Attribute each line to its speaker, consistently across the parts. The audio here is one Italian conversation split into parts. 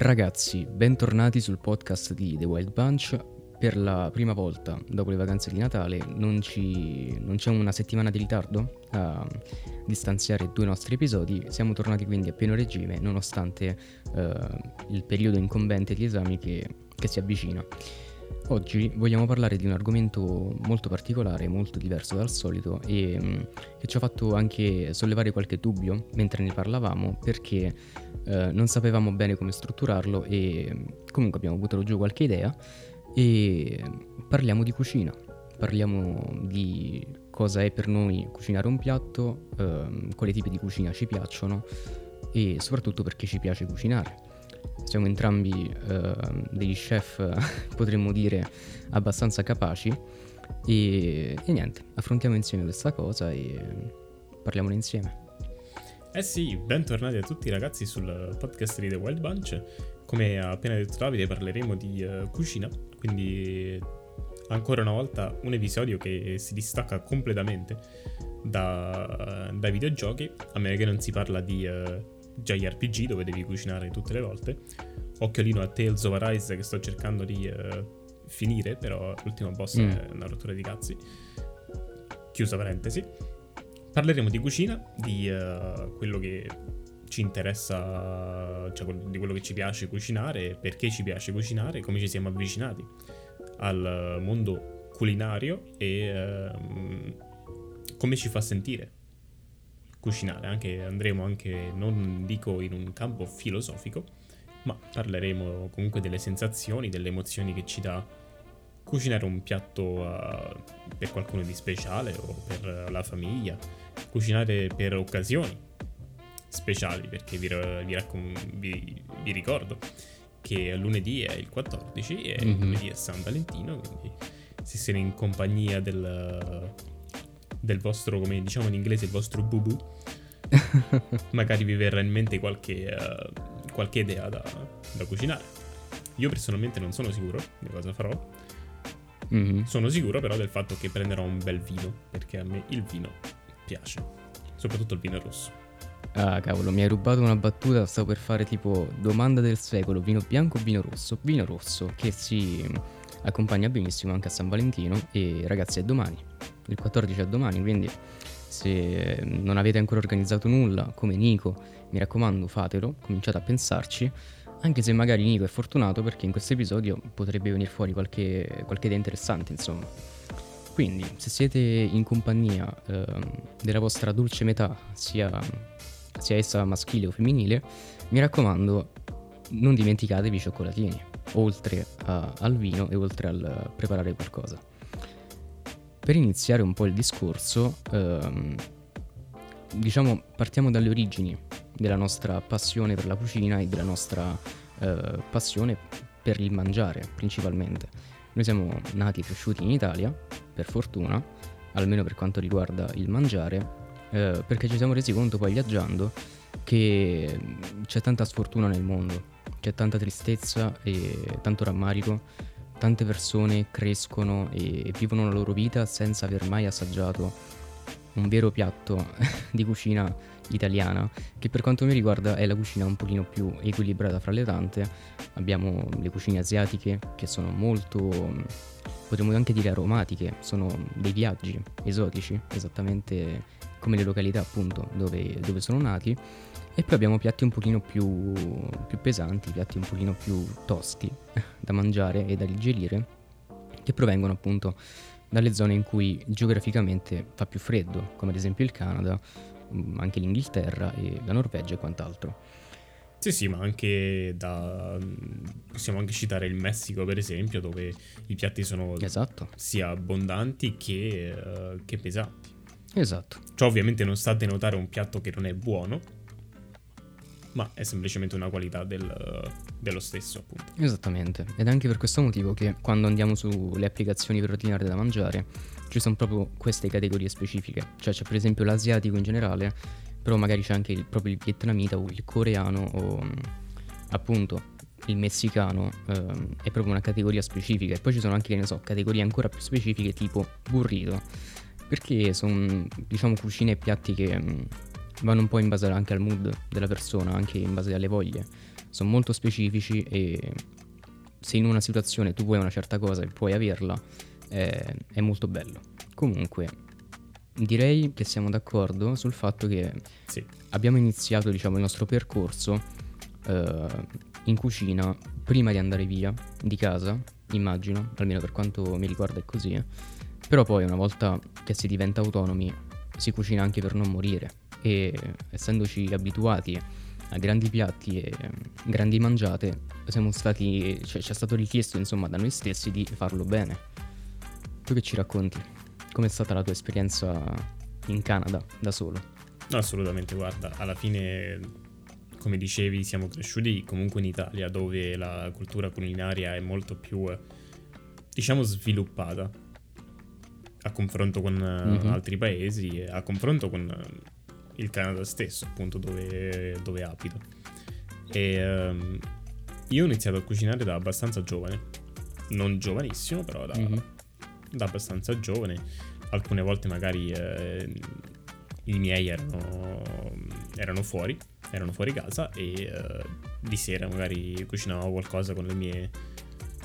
Speaker 1: Ragazzi, bentornati sul podcast di The Wild Bunch. Per la prima volta dopo le vacanze di Natale non, ci... non c'è una settimana di ritardo a distanziare due nostri episodi. Siamo tornati quindi a pieno regime nonostante uh, il periodo incombente di esami che, che si avvicina. Oggi vogliamo parlare di un argomento molto particolare, molto diverso dal solito e um, che ci ha fatto anche sollevare qualche dubbio mentre ne parlavamo perché uh, non sapevamo bene come strutturarlo e comunque abbiamo buttato giù qualche idea e parliamo di cucina. Parliamo di cosa è per noi cucinare un piatto, uh, quali tipi di cucina ci piacciono e soprattutto perché ci piace cucinare siamo entrambi uh, degli chef, potremmo dire, abbastanza capaci. E, e, niente, affrontiamo insieme questa cosa e parliamone insieme.
Speaker 2: Eh sì, bentornati a tutti ragazzi sul podcast di The Wild Bunch. Come ha appena detto Davide, parleremo di uh, cucina, quindi ancora una volta un episodio che si distacca completamente da, dai videogiochi, a meno che non si parla di uh, JRPG dove devi cucinare tutte le volte. Occhiolino a Tales of Arise che sto cercando di uh, finire, però l'ultimo boss mm. è una rottura di cazzi. Chiusa parentesi. Parleremo di cucina, di uh, quello che ci interessa, cioè di quello che ci piace cucinare, perché ci piace cucinare, come ci siamo avvicinati al mondo culinario e uh, come ci fa sentire cucinare, anche, andremo anche, non dico in un campo filosofico, ma parleremo comunque delle sensazioni, delle emozioni che ci dà cucinare un piatto uh, per qualcuno di speciale o per la famiglia, cucinare per occasioni speciali, perché vi, vi, raccom- vi, vi ricordo che lunedì è il 14 e mm-hmm. lunedì è San Valentino, quindi se siete in compagnia del del vostro, come diciamo in inglese, il vostro bubu, magari vi verrà in mente qualche, uh, qualche idea da, da, cucinare. Io personalmente non sono sicuro di cosa farò. Mm-hmm. Sono sicuro però del fatto che prenderò un bel vino, perché a me il vino piace, soprattutto il vino rosso.
Speaker 1: Ah, cavolo, mi hai rubato una battuta. Stavo per fare tipo domanda del secolo: vino bianco o vino rosso? Vino rosso che si accompagna benissimo anche a San Valentino. E ragazzi, è domani il 14 è domani, quindi se non avete ancora organizzato nulla, come Nico, mi raccomando fatelo, cominciate a pensarci, anche se magari Nico è fortunato perché in questo episodio potrebbe venire fuori qualche, qualche idea interessante, insomma. Quindi, se siete in compagnia eh, della vostra dolce metà, sia, sia essa maschile o femminile, mi raccomando, non dimenticatevi i cioccolatini, oltre a, al vino e oltre al preparare qualcosa per iniziare un po' il discorso, ehm, diciamo partiamo dalle origini della nostra passione per la cucina e della nostra eh, passione per il mangiare principalmente. Noi siamo nati e cresciuti in Italia, per fortuna, almeno per quanto riguarda il mangiare, eh, perché ci siamo resi conto poi viaggiando che c'è tanta sfortuna nel mondo, c'è tanta tristezza e tanto rammarico tante persone crescono e vivono la loro vita senza aver mai assaggiato un vero piatto di cucina italiana, che per quanto mi riguarda è la cucina un pochino più equilibrata fra le tante. Abbiamo le cucine asiatiche che sono molto, potremmo anche dire aromatiche, sono dei viaggi esotici, esattamente come le località appunto dove, dove sono nati. E poi abbiamo piatti un pochino più, più pesanti, piatti un pochino più tosti da mangiare e da digerire, che provengono appunto dalle zone in cui geograficamente fa più freddo, come ad esempio il Canada, mm, anche l'Inghilterra e la Norvegia e quant'altro.
Speaker 2: Sì, sì, ma anche da... possiamo anche citare il Messico, per esempio, dove i piatti sono esatto. sia abbondanti che, uh, che pesanti.
Speaker 1: Esatto.
Speaker 2: Ciò ovviamente non sta a denotare un piatto che non è buono, ma è semplicemente una qualità del, dello stesso, appunto.
Speaker 1: Esattamente, ed è anche per questo motivo che quando andiamo sulle applicazioni per ordinare da mangiare ci sono proprio queste categorie specifiche, cioè c'è per esempio l'asiatico in generale, però magari c'è anche il, proprio il vietnamita o il coreano o appunto il messicano ehm, è proprio una categoria specifica. E poi ci sono anche, ne so, categorie ancora più specifiche tipo burrito, perché sono diciamo cucine e piatti che vanno un po' in base anche al mood della persona, anche in base alle voglie. sono molto specifici e se in una situazione tu vuoi una certa cosa e puoi averla, è, è molto bello. Comunque, direi che siamo d'accordo sul fatto che
Speaker 2: Sì.
Speaker 1: abbiamo iniziato diciamo, il nostro percorso eh, in cucina prima di andare via di casa, immagino, almeno per quanto mi ricorda è così. eh. Però poi una volta che si diventa autonomi si cucina anche per non morire e essendoci abituati a grandi piatti e eh, grandi mangiate siamo stati, cioè, ci è stato richiesto insomma da noi stessi di farlo bene. Tu che ci racconti? Com'è stata la tua esperienza in Canada da solo?
Speaker 2: Assolutamente, guarda, alla fine, come dicevi, siamo cresciuti comunque in Italia dove la cultura culinaria è molto più, diciamo, sviluppata a confronto con
Speaker 1: Mhm.
Speaker 2: altri paesi a confronto con il Canada stesso, appunto, dove, dove abito. E ehm, io ho iniziato a cucinare da abbastanza giovane, non giovanissimo, però da,
Speaker 1: Mhm.
Speaker 2: da abbastanza giovane. Alcune volte magari eh, i miei erano, erano fuori, erano fuori casa e eh, di sera magari cucinavo qualcosa con le mie,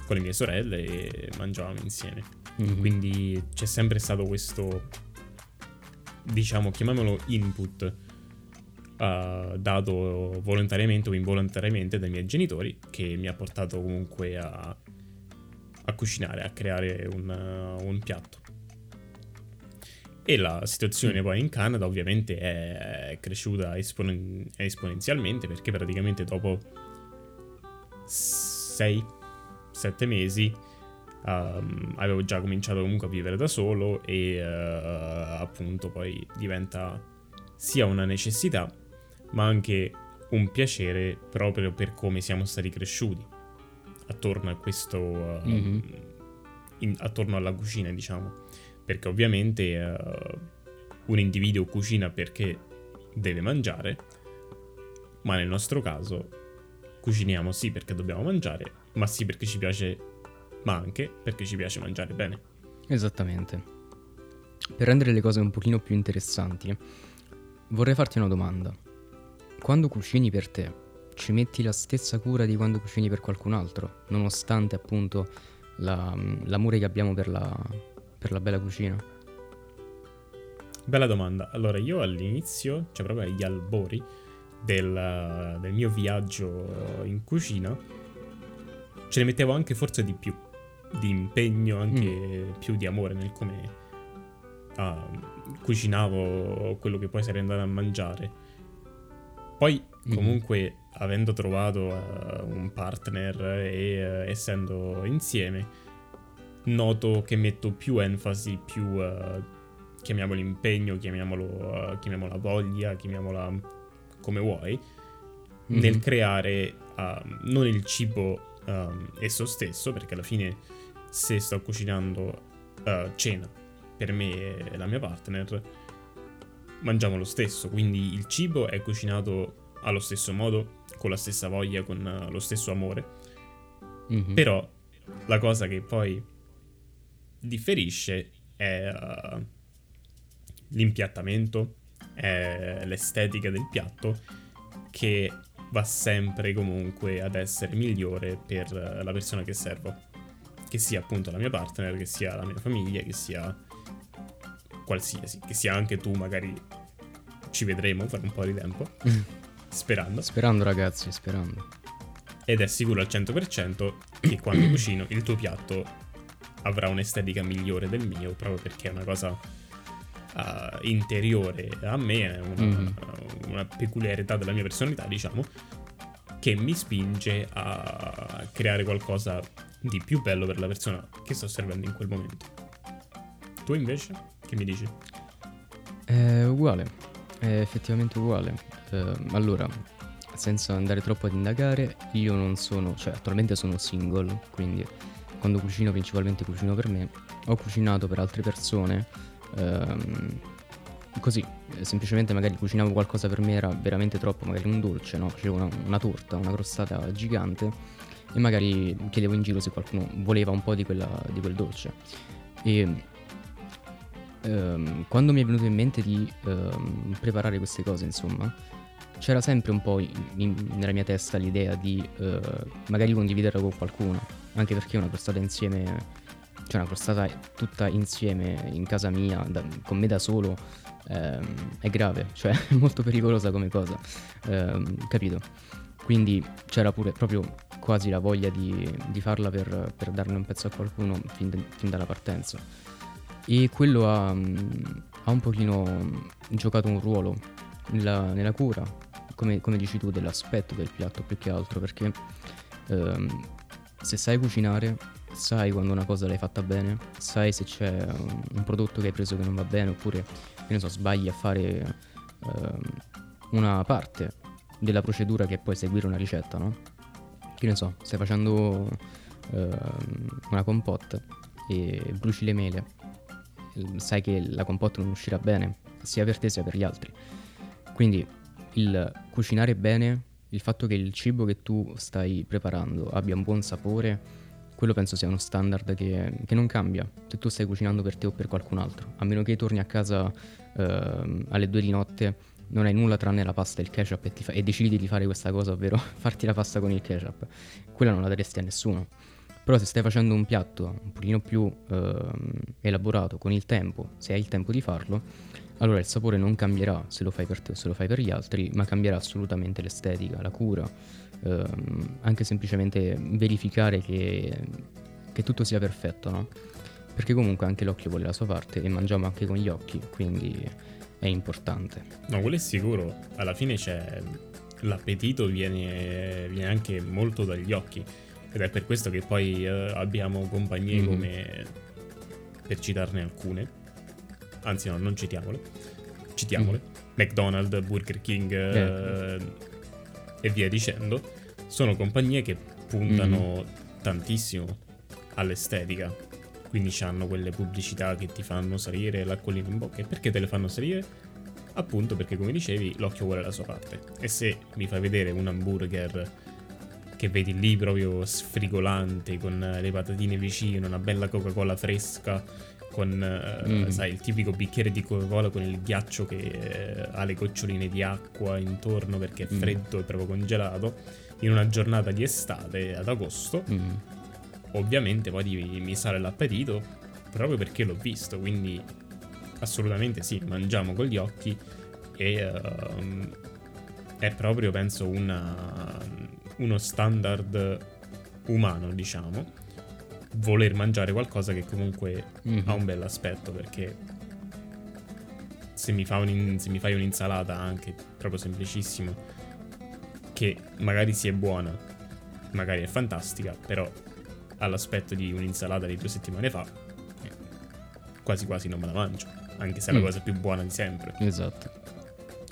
Speaker 2: con le mie sorelle e mangiavamo insieme.
Speaker 1: Mhm.
Speaker 2: Quindi c'è sempre stato questo, diciamo, chiamiamolo input, eh, dato volontariamente o involontariamente dai miei genitori, che mi ha portato comunque a, a cucinare, a creare un, uh, un piatto. E la situazione poi in Canada ovviamente è cresciuta esponen- esponenzialmente perché praticamente dopo 6-7 mesi um, avevo già cominciato comunque a vivere da solo e uh, appunto poi diventa sia una necessità ma anche un piacere proprio per come siamo stati cresciuti attorno a questo uh,
Speaker 1: Mhm.
Speaker 2: in- attorno alla cucina diciamo perché ovviamente uh, un individuo cucina perché deve mangiare ma nel nostro caso cuciniamo sì perché dobbiamo mangiare ma sì perché ci piace ma anche perché ci piace mangiare bene
Speaker 1: Esattamente. Per rendere le cose un pochino più interessanti, vorrei farti una domanda. Quando cucini per te, ci metti la stessa cura di quando cucini per qualcun altro, nonostante appunto la- l'amore che abbiamo per la, per la bella cucina?
Speaker 2: Bella domanda. Allora, io all'inizio, cioè proprio agli albori del, del mio viaggio in cucina, ce ne mettevo anche forse di più, di impegno, anche più di amore nel come ah, cucinavo quello che poi sarei andato a mangiare. Poi,
Speaker 1: Mhm.
Speaker 2: comunque, avendo trovato eh, un partner e eh, essendo insieme, noto che metto più enfasi, più eh, chiamiamolo impegno, chiamiamolo, chiamiamola voglia, chiamiamola come vuoi,
Speaker 1: Mhm.
Speaker 2: nel creare ehm, non il cibo ehm, esso stesso, perché alla fine se sto cucinando eh, cena per me e la mia partner, mangiamo lo stesso, quindi il cibo è cucinato allo stesso modo, con la stessa voglia, con eh, lo stesso amore.
Speaker 1: Mhm.
Speaker 2: Però la cosa che poi differisce è eh, l'impiattamento, è l'estetica del piatto che va sempre comunque ad essere migliore per eh, la persona che servo. Che sia appunto la mia partner, che sia la mia famiglia, che sia qualsiasi, che sia anche tu magari ci vedremo fra un po' di tempo, sperando.
Speaker 1: Sperando ragazzi, sperando.
Speaker 2: Ed è sicuro al 100% che quando cucino il tuo piatto avrà un'estetica migliore del mio, proprio perché è una cosa eh, interiore a me, è una,
Speaker 1: Mhm.
Speaker 2: una peculiarità della mia personalità, diciamo, che mi spinge a creare qualcosa di più bello per la persona che sto servendo in quel momento. Tu invece, che mi dici?
Speaker 1: È uguale, è effettivamente uguale. Eh, allora, senza andare troppo ad indagare, io non sono, cioè attualmente sono single, quindi quando cucino principalmente cucino per me. Ho cucinato per altre persone, ehm, così, eh, semplicemente magari cucinavo qualcosa per me era veramente troppo, magari un dolce, no? Facevo una, una torta, una crostata gigante e magari chiedevo in giro se qualcuno voleva un po' di, quella, di quel dolce. E ehm, quando mi è venuto in mente di ehm, preparare queste cose, insomma, c'era sempre un po' in, in, nella mia testa l'idea di uh, magari condividerla con qualcuno, anche perché una crostata insieme, cioè una crostata tutta insieme in casa mia, da, con me da solo, ehm, è grave, cioè è molto pericolosa come cosa, ehm, capito? Quindi c'era pure proprio quasi la voglia di, di farla per, per, darne un pezzo a qualcuno fin, de, fin dalla partenza. E quello ha, ha, un pochino giocato un ruolo nella, nella cura, come, come, dici tu, dell'aspetto del piatto più che altro, perché ehm, se sai cucinare, sai quando una cosa l'hai fatta bene, sai se c'è un, prodotto che hai preso che non va bene, oppure, che ne so, sbagli a fare ehm, una parte della procedura che puoi seguire una ricetta, no? Che ne so, stai facendo ehm, una compote e bruci le mele, sai che la compote non uscirà bene, sia per te sia per gli altri. Quindi il cucinare bene, il fatto che il cibo che tu stai preparando abbia un buon sapore, quello penso sia uno standard che, che non cambia se tu stai cucinando per te o per qualcun altro. A meno che torni a casa eh, alle due di notte, non hai nulla tranne la pasta e il ketchup e, fa- e decidi di fare questa cosa, ovvero farti la pasta con il ketchup. Quella non la daresti a nessuno. Però se stai facendo un piatto un pochino più eh, elaborato con il tempo, se hai il tempo di farlo, allora il sapore non cambierà se lo fai per te o se lo fai per gli altri, ma cambierà assolutamente l'estetica, la cura, ehm, anche semplicemente verificare che, che, tutto sia perfetto, no? Perché comunque anche l'occhio vuole la sua parte e mangiamo anche con gli occhi, quindi è importante.
Speaker 2: No, quello è sicuro. Alla fine c'è l'appetito viene, viene anche molto dagli occhi ed è per questo che poi eh, abbiamo compagnie mm-hmm. come per citarne alcune anzi no, non citiamole, citiamole, mm. McDonald's, Burger King eh, e via dicendo, sono compagnie che puntano mm. tantissimo all'estetica. Quindi hanno quelle pubblicità che ti fanno salire l'acquolina in bocca. E perché te le fanno salire? Appunto perché, come dicevi, l'occhio vuole la sua parte. E se mi fai vedere un hamburger che vedi lì proprio sfrigolante, con le patatine vicino, una bella Coca-Cola fresca con mm. sai, il tipico bicchiere di Coca-Cola con il ghiaccio che eh, ha le goccioline di acqua intorno perché è mm. freddo mm. e proprio congelato, in una giornata di estate ad agosto, mm. ovviamente poi mi sale l'appetito proprio perché l'ho visto, quindi assolutamente sì, mangiamo con gli occhi e uh, è proprio penso una, uno standard umano, diciamo voler mangiare qualcosa che comunque mm-hmm. ha un bel aspetto perché se mi, fa un, se mi fai un'insalata anche proprio semplicissimo che magari sia buona magari è fantastica però ha l'aspetto di un'insalata di due settimane fa eh, quasi quasi non me la mangio anche se è mm. la cosa più buona di sempre
Speaker 1: esatto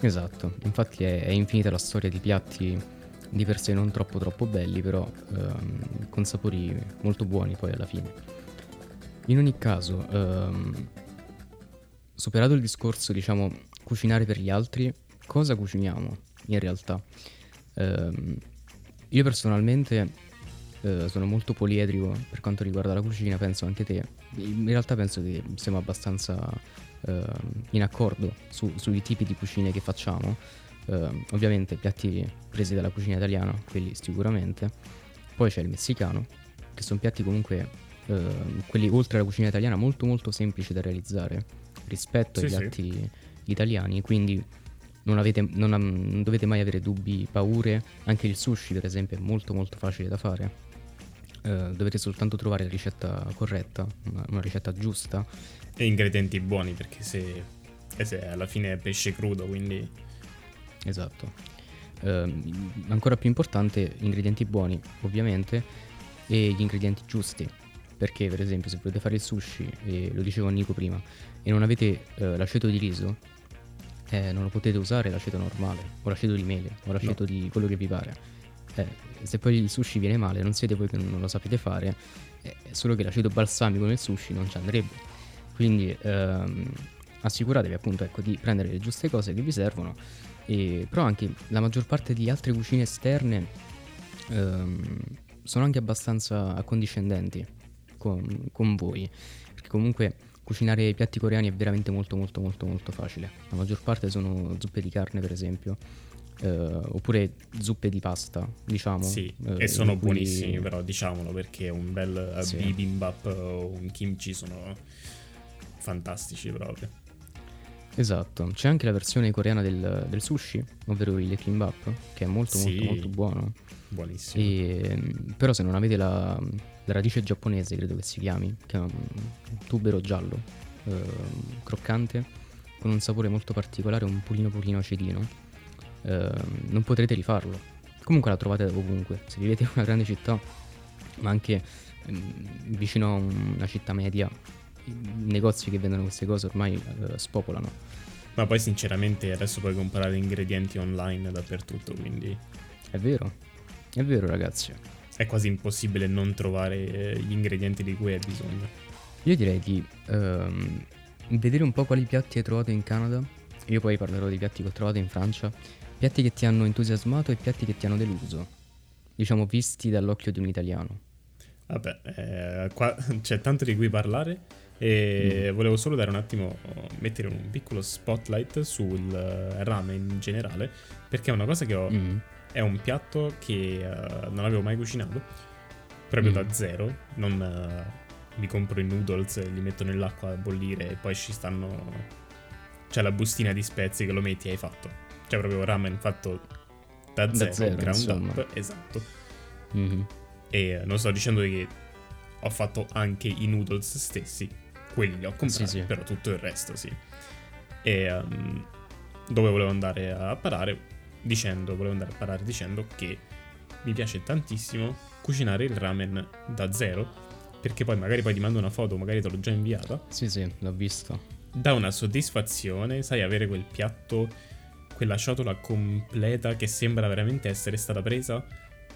Speaker 1: esatto infatti è, è infinita la storia di piatti di per sé non troppo troppo belli, però ehm, con sapori molto buoni poi alla fine. In ogni caso, ehm, superato il discorso, diciamo, cucinare per gli altri, cosa cuciniamo in realtà? Ehm, io personalmente eh, sono molto poliedrico per quanto riguarda la cucina, penso anche te. In realtà penso che siamo abbastanza eh, in accordo su, sui tipi di cucine che facciamo eh, ovviamente piatti presi dalla cucina italiana, quelli sicuramente. Poi c'è il messicano, che sono piatti comunque, eh, quelli oltre alla cucina italiana, molto molto semplici da realizzare rispetto sì, ai piatti sì. italiani, quindi non, avete, non, non, dovete mai avere dubbi, paure. Anche il sushi, per esempio, è molto molto facile da fare. Uh, dovete soltanto trovare la ricetta corretta, una, una, ricetta giusta.
Speaker 2: E ingredienti buoni, perché se, se alla fine è pesce crudo, quindi
Speaker 1: Esatto. Eh, ancora più importante, ingredienti buoni, ovviamente, e gli ingredienti giusti. Perché, per esempio, se volete fare il sushi, e lo dicevo a Nico prima, e non avete eh, l'aceto di riso, eh, non lo potete usare l'aceto normale, o l'aceto di mele, o l'aceto no. di quello che vi pare. Eh, se poi il sushi viene male, non siete voi che non lo sapete fare, è solo che l'aceto balsamico nel sushi non ci andrebbe. Quindi ehm, assicuratevi appunto ecco, di prendere le giuste cose che vi servono e, però anche la maggior parte di altre cucine esterne ehm, sono anche abbastanza accondiscendenti con, con voi. Perché comunque cucinare i piatti coreani è veramente molto molto molto molto facile. La maggior parte sono zuppe di carne per esempio. eh, oppure zuppe di pasta, diciamo.
Speaker 2: Sì,
Speaker 1: eh,
Speaker 2: e sono
Speaker 1: cui-
Speaker 2: buonissimi, però diciamolo perché un bel eh,
Speaker 1: Sì.
Speaker 2: bibimbap o un kimchi sono fantastici proprio.
Speaker 1: Esatto, c'è anche la versione coreana del, del sushi, ovvero il kimbap, che è molto
Speaker 2: Sì.
Speaker 1: molto molto buono.
Speaker 2: Buonissimo.
Speaker 1: E, però se non avete la, la radice giapponese, credo che si chiami, che è un tubero giallo, ehm, croccante, con un sapore molto particolare, un pulino pulino acidino, ehm, non potrete rifarlo. Comunque la trovate ovunque, se vivete in una grande città, ma anche ehm, vicino a una città media, i negozi che vendono queste cose ormai eh, spopolano.
Speaker 2: Ma poi sinceramente adesso puoi comprare ingredienti online dappertutto, quindi
Speaker 1: È vero, è vero ragazzi.
Speaker 2: È quasi impossibile non trovare eh, gli ingredienti di cui hai bisogno.
Speaker 1: Io direi di ehm, vedere un po' quali piatti hai trovato in Canada. Io poi parlerò dei piatti che ho trovato in Francia. Piatti che ti hanno entusiasmato e piatti che ti hanno deluso. Diciamo visti dall'occhio di un italiano.
Speaker 2: Vabbè, eh, qua c'è tanto di cui parlare e
Speaker 1: Mm.
Speaker 2: volevo solo dare un attimo, mettere un piccolo spotlight sul eh, ramen in generale, perché è una cosa che ho,
Speaker 1: Mm.
Speaker 2: È un piatto che eh, non avevo mai cucinato, proprio
Speaker 1: Mm.
Speaker 2: da zero, non eh, mi compro i noodles, li metto nell'acqua a bollire e poi ci stanno, c'è la bustina di spezie che lo metti e hai fatto. Cioè proprio ramen fatto da zero,
Speaker 1: zero,
Speaker 2: ground
Speaker 1: insomma.
Speaker 2: up, esatto.
Speaker 1: Mhm.
Speaker 2: E eh, non sto dicendo che ho fatto anche i noodles stessi, quelli li ho comprati,
Speaker 1: Sì, sì.
Speaker 2: però tutto il resto sì. E ehm, dove volevo andare a parare dicendo, volevo andare a parare dicendo che mi piace tantissimo cucinare il ramen da zero, perché poi magari poi ti mando una foto, magari te l'ho già inviata,
Speaker 1: Sì, sì, l'ho visto.
Speaker 2: dà una soddisfazione, sai, avere quel piatto, quella ciotola completa che sembra veramente essere stata presa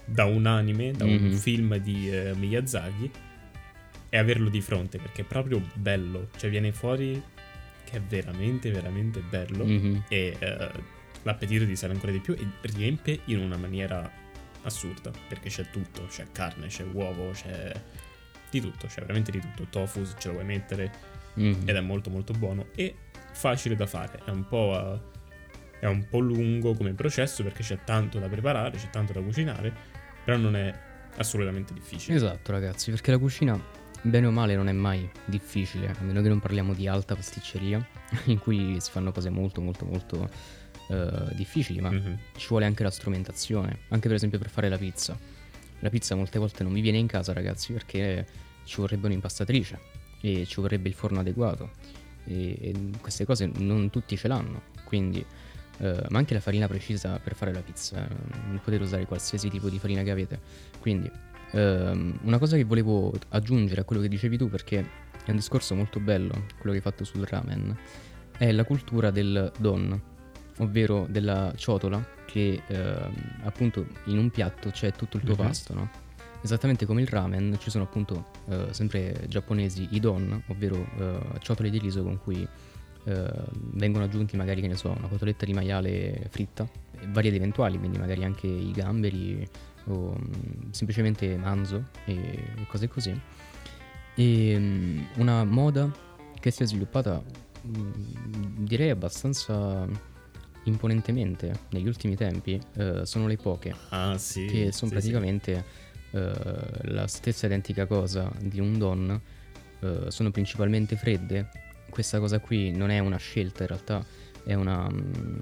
Speaker 2: da un anime, da un
Speaker 1: Mhm.
Speaker 2: film di eh, Miyazaki e averlo di fronte perché è proprio bello, cioè viene fuori che è veramente, veramente bello
Speaker 1: Mhm.
Speaker 2: e eh, l'appetito ti sale ancora di più e riempie in una maniera assurda perché c'è tutto, c'è carne, c'è uovo, c'è di tutto, c'è veramente di tutto, tofu se ce lo vuoi mettere
Speaker 1: Mhm.
Speaker 2: ed è molto molto buono e facile da fare. È un po', eh, è un po' lungo come processo perché c'è tanto da preparare, c'è tanto da cucinare, però non è assolutamente difficile.
Speaker 1: Esatto, ragazzi, perché la cucina, bene o male, non è mai difficile, a meno che non parliamo di alta pasticceria, in cui si fanno cose molto, molto, molto eh, difficili, ma
Speaker 2: Mhm.
Speaker 1: ci vuole anche la strumentazione, anche per esempio per fare la pizza. La pizza molte volte non mi viene in casa, ragazzi, perché ci vorrebbe un'impastatrice e ci vorrebbe il forno adeguato. E, e queste cose non tutti ce l'hanno, quindi eh, ma anche la farina precisa per fare la pizza, eh, non potete usare qualsiasi tipo di farina che avete. Quindi ehm, una cosa che volevo aggiungere a quello che dicevi tu, perché è un discorso molto bello, quello che hai fatto sul ramen, è la cultura del don, ovvero della ciotola che ehm, appunto in un piatto c'è tutto il tuo
Speaker 2: Mhm.
Speaker 1: pasto, no? Esattamente come il ramen, ci sono appunto eh, sempre giapponesi i don, ovvero eh, ciotole di riso con cui eh, vengono aggiunti magari, che ne so, una cotoletta di maiale fritta, varie ed eventuali, quindi magari anche i gamberi o mm, semplicemente manzo e cose così. E mm, una moda che si è sviluppata mm, direi abbastanza imponentemente negli ultimi tempi eh, sono le poche
Speaker 2: Ah sì.
Speaker 1: che sono
Speaker 2: sì, sì.
Speaker 1: praticamente eh, la stessa identica cosa di un don, eh, sono principalmente fredde. Questa cosa qui non è una scelta, in realtà è una mm,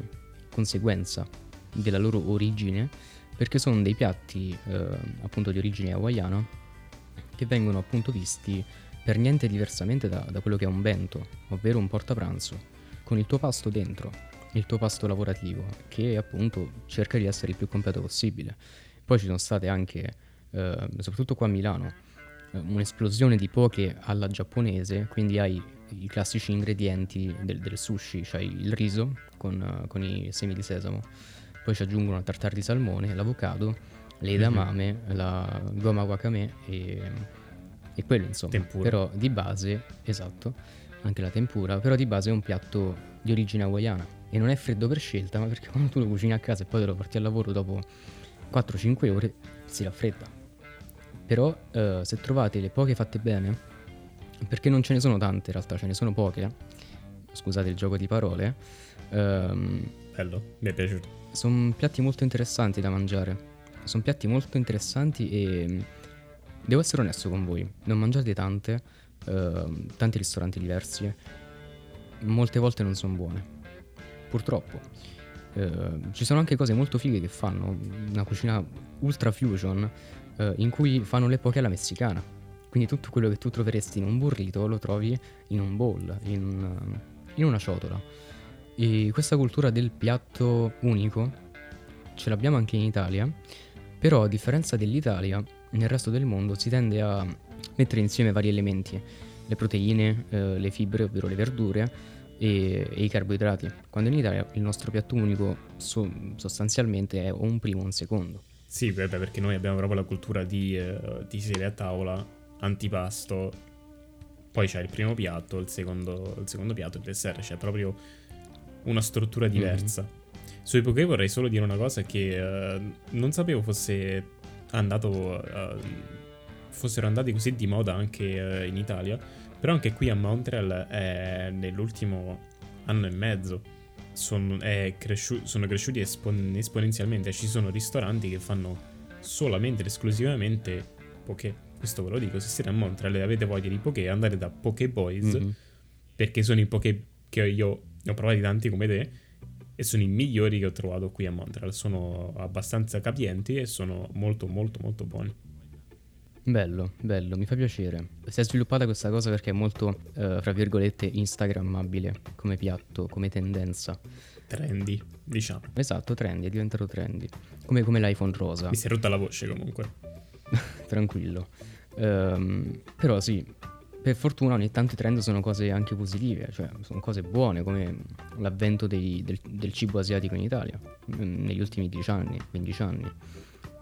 Speaker 1: conseguenza della loro origine, perché sono dei piatti eh, appunto di origine hawaiana che vengono appunto visti per niente diversamente da, da quello che è un bento, ovvero un portapranzo, con il tuo pasto dentro, il tuo pasto lavorativo, che appunto cerca di essere il più completo possibile. Poi ci sono state anche, eh, soprattutto qua a Milano, eh, un'esplosione di poke alla giapponese, quindi hai i classici ingredienti del, del sushi, c'hai il riso con, con i semi di sesamo, poi ci aggiungono il tartare di salmone, l'avocado, le edamame, la goma wakame e, e quello insomma.
Speaker 2: Tempura.
Speaker 1: Però di base, esatto, anche la tempura, però di base è un piatto di origine hawaiana e non è freddo per scelta, ma perché quando tu lo cucini a casa e poi te lo porti al lavoro dopo 4-5 ore si raffredda. Però eh, se trovate le poche fatte bene, perché non ce ne sono tante in realtà, ce ne sono poche, scusate il gioco di parole, ehm,
Speaker 2: Bello, mi è piaciuto.
Speaker 1: sono piatti molto interessanti da mangiare. Sono piatti molto interessanti e devo essere onesto con voi, ho mangiate tante, ehm, tanti ristoranti diversi, molte volte non sono buone, purtroppo. Eh, ci sono anche cose molto fighe che fanno, una cucina ultra fusion eh, in cui fanno le poche alla messicana. Quindi tutto quello che tu troveresti in un burrito lo trovi in un bowl, in, un- in una ciotola. E questa cultura del piatto unico ce l'abbiamo anche in Italia, però a differenza dell'Italia, nel resto del mondo si tende a mettere insieme vari elementi, le proteine, eh, le fibre, ovvero le verdure e, e i carboidrati, quando in Italia il nostro piatto unico so- sostanzialmente è un primo o un secondo.
Speaker 2: Sì, beh, perché noi abbiamo proprio la cultura di eh, ti siedi a tavola, antipasto, poi c'è il primo piatto, il secondo, il secondo piatto, il dessert, c'è proprio una struttura diversa. Sui poké vorrei solo dire una cosa che eh, non sapevo fosse andato, eh, fossero andati così di moda anche eh, in Italia, però anche qui a Montreal è nell'ultimo anno e mezzo son- è cresciu- sono cresciuti espon- esponenzialmente. Ci sono ristoranti che fanno solamente ed esclusivamente poké. Questo ve lo dico, se siete a Montreal e avete voglia di poké, andate da Poké Boys,
Speaker 1: Mhm.
Speaker 2: perché sono i poké che io ne ho provati tanti come te e sono i migliori che ho trovato qui a Montreal. Sono abbastanza capienti e sono molto molto molto buoni.
Speaker 1: Bello, bello, mi fa piacere. Si è sviluppata questa cosa perché è molto, eh, fra virgolette, instagrammabile come piatto, come tendenza.
Speaker 2: Trendy, diciamo.
Speaker 1: Esatto, trendy, è diventato trendy. Come, come l'iPhone rosa,
Speaker 2: Mi si è rotta la voce comunque.
Speaker 1: tranquillo. Ehm, però sì, per fortuna ogni tanto i trend sono cose anche positive, cioè sono cose buone, come l'avvento dei- del, del cibo asiatico in Italia, mm, negli ultimi 10 anni, 15 anni.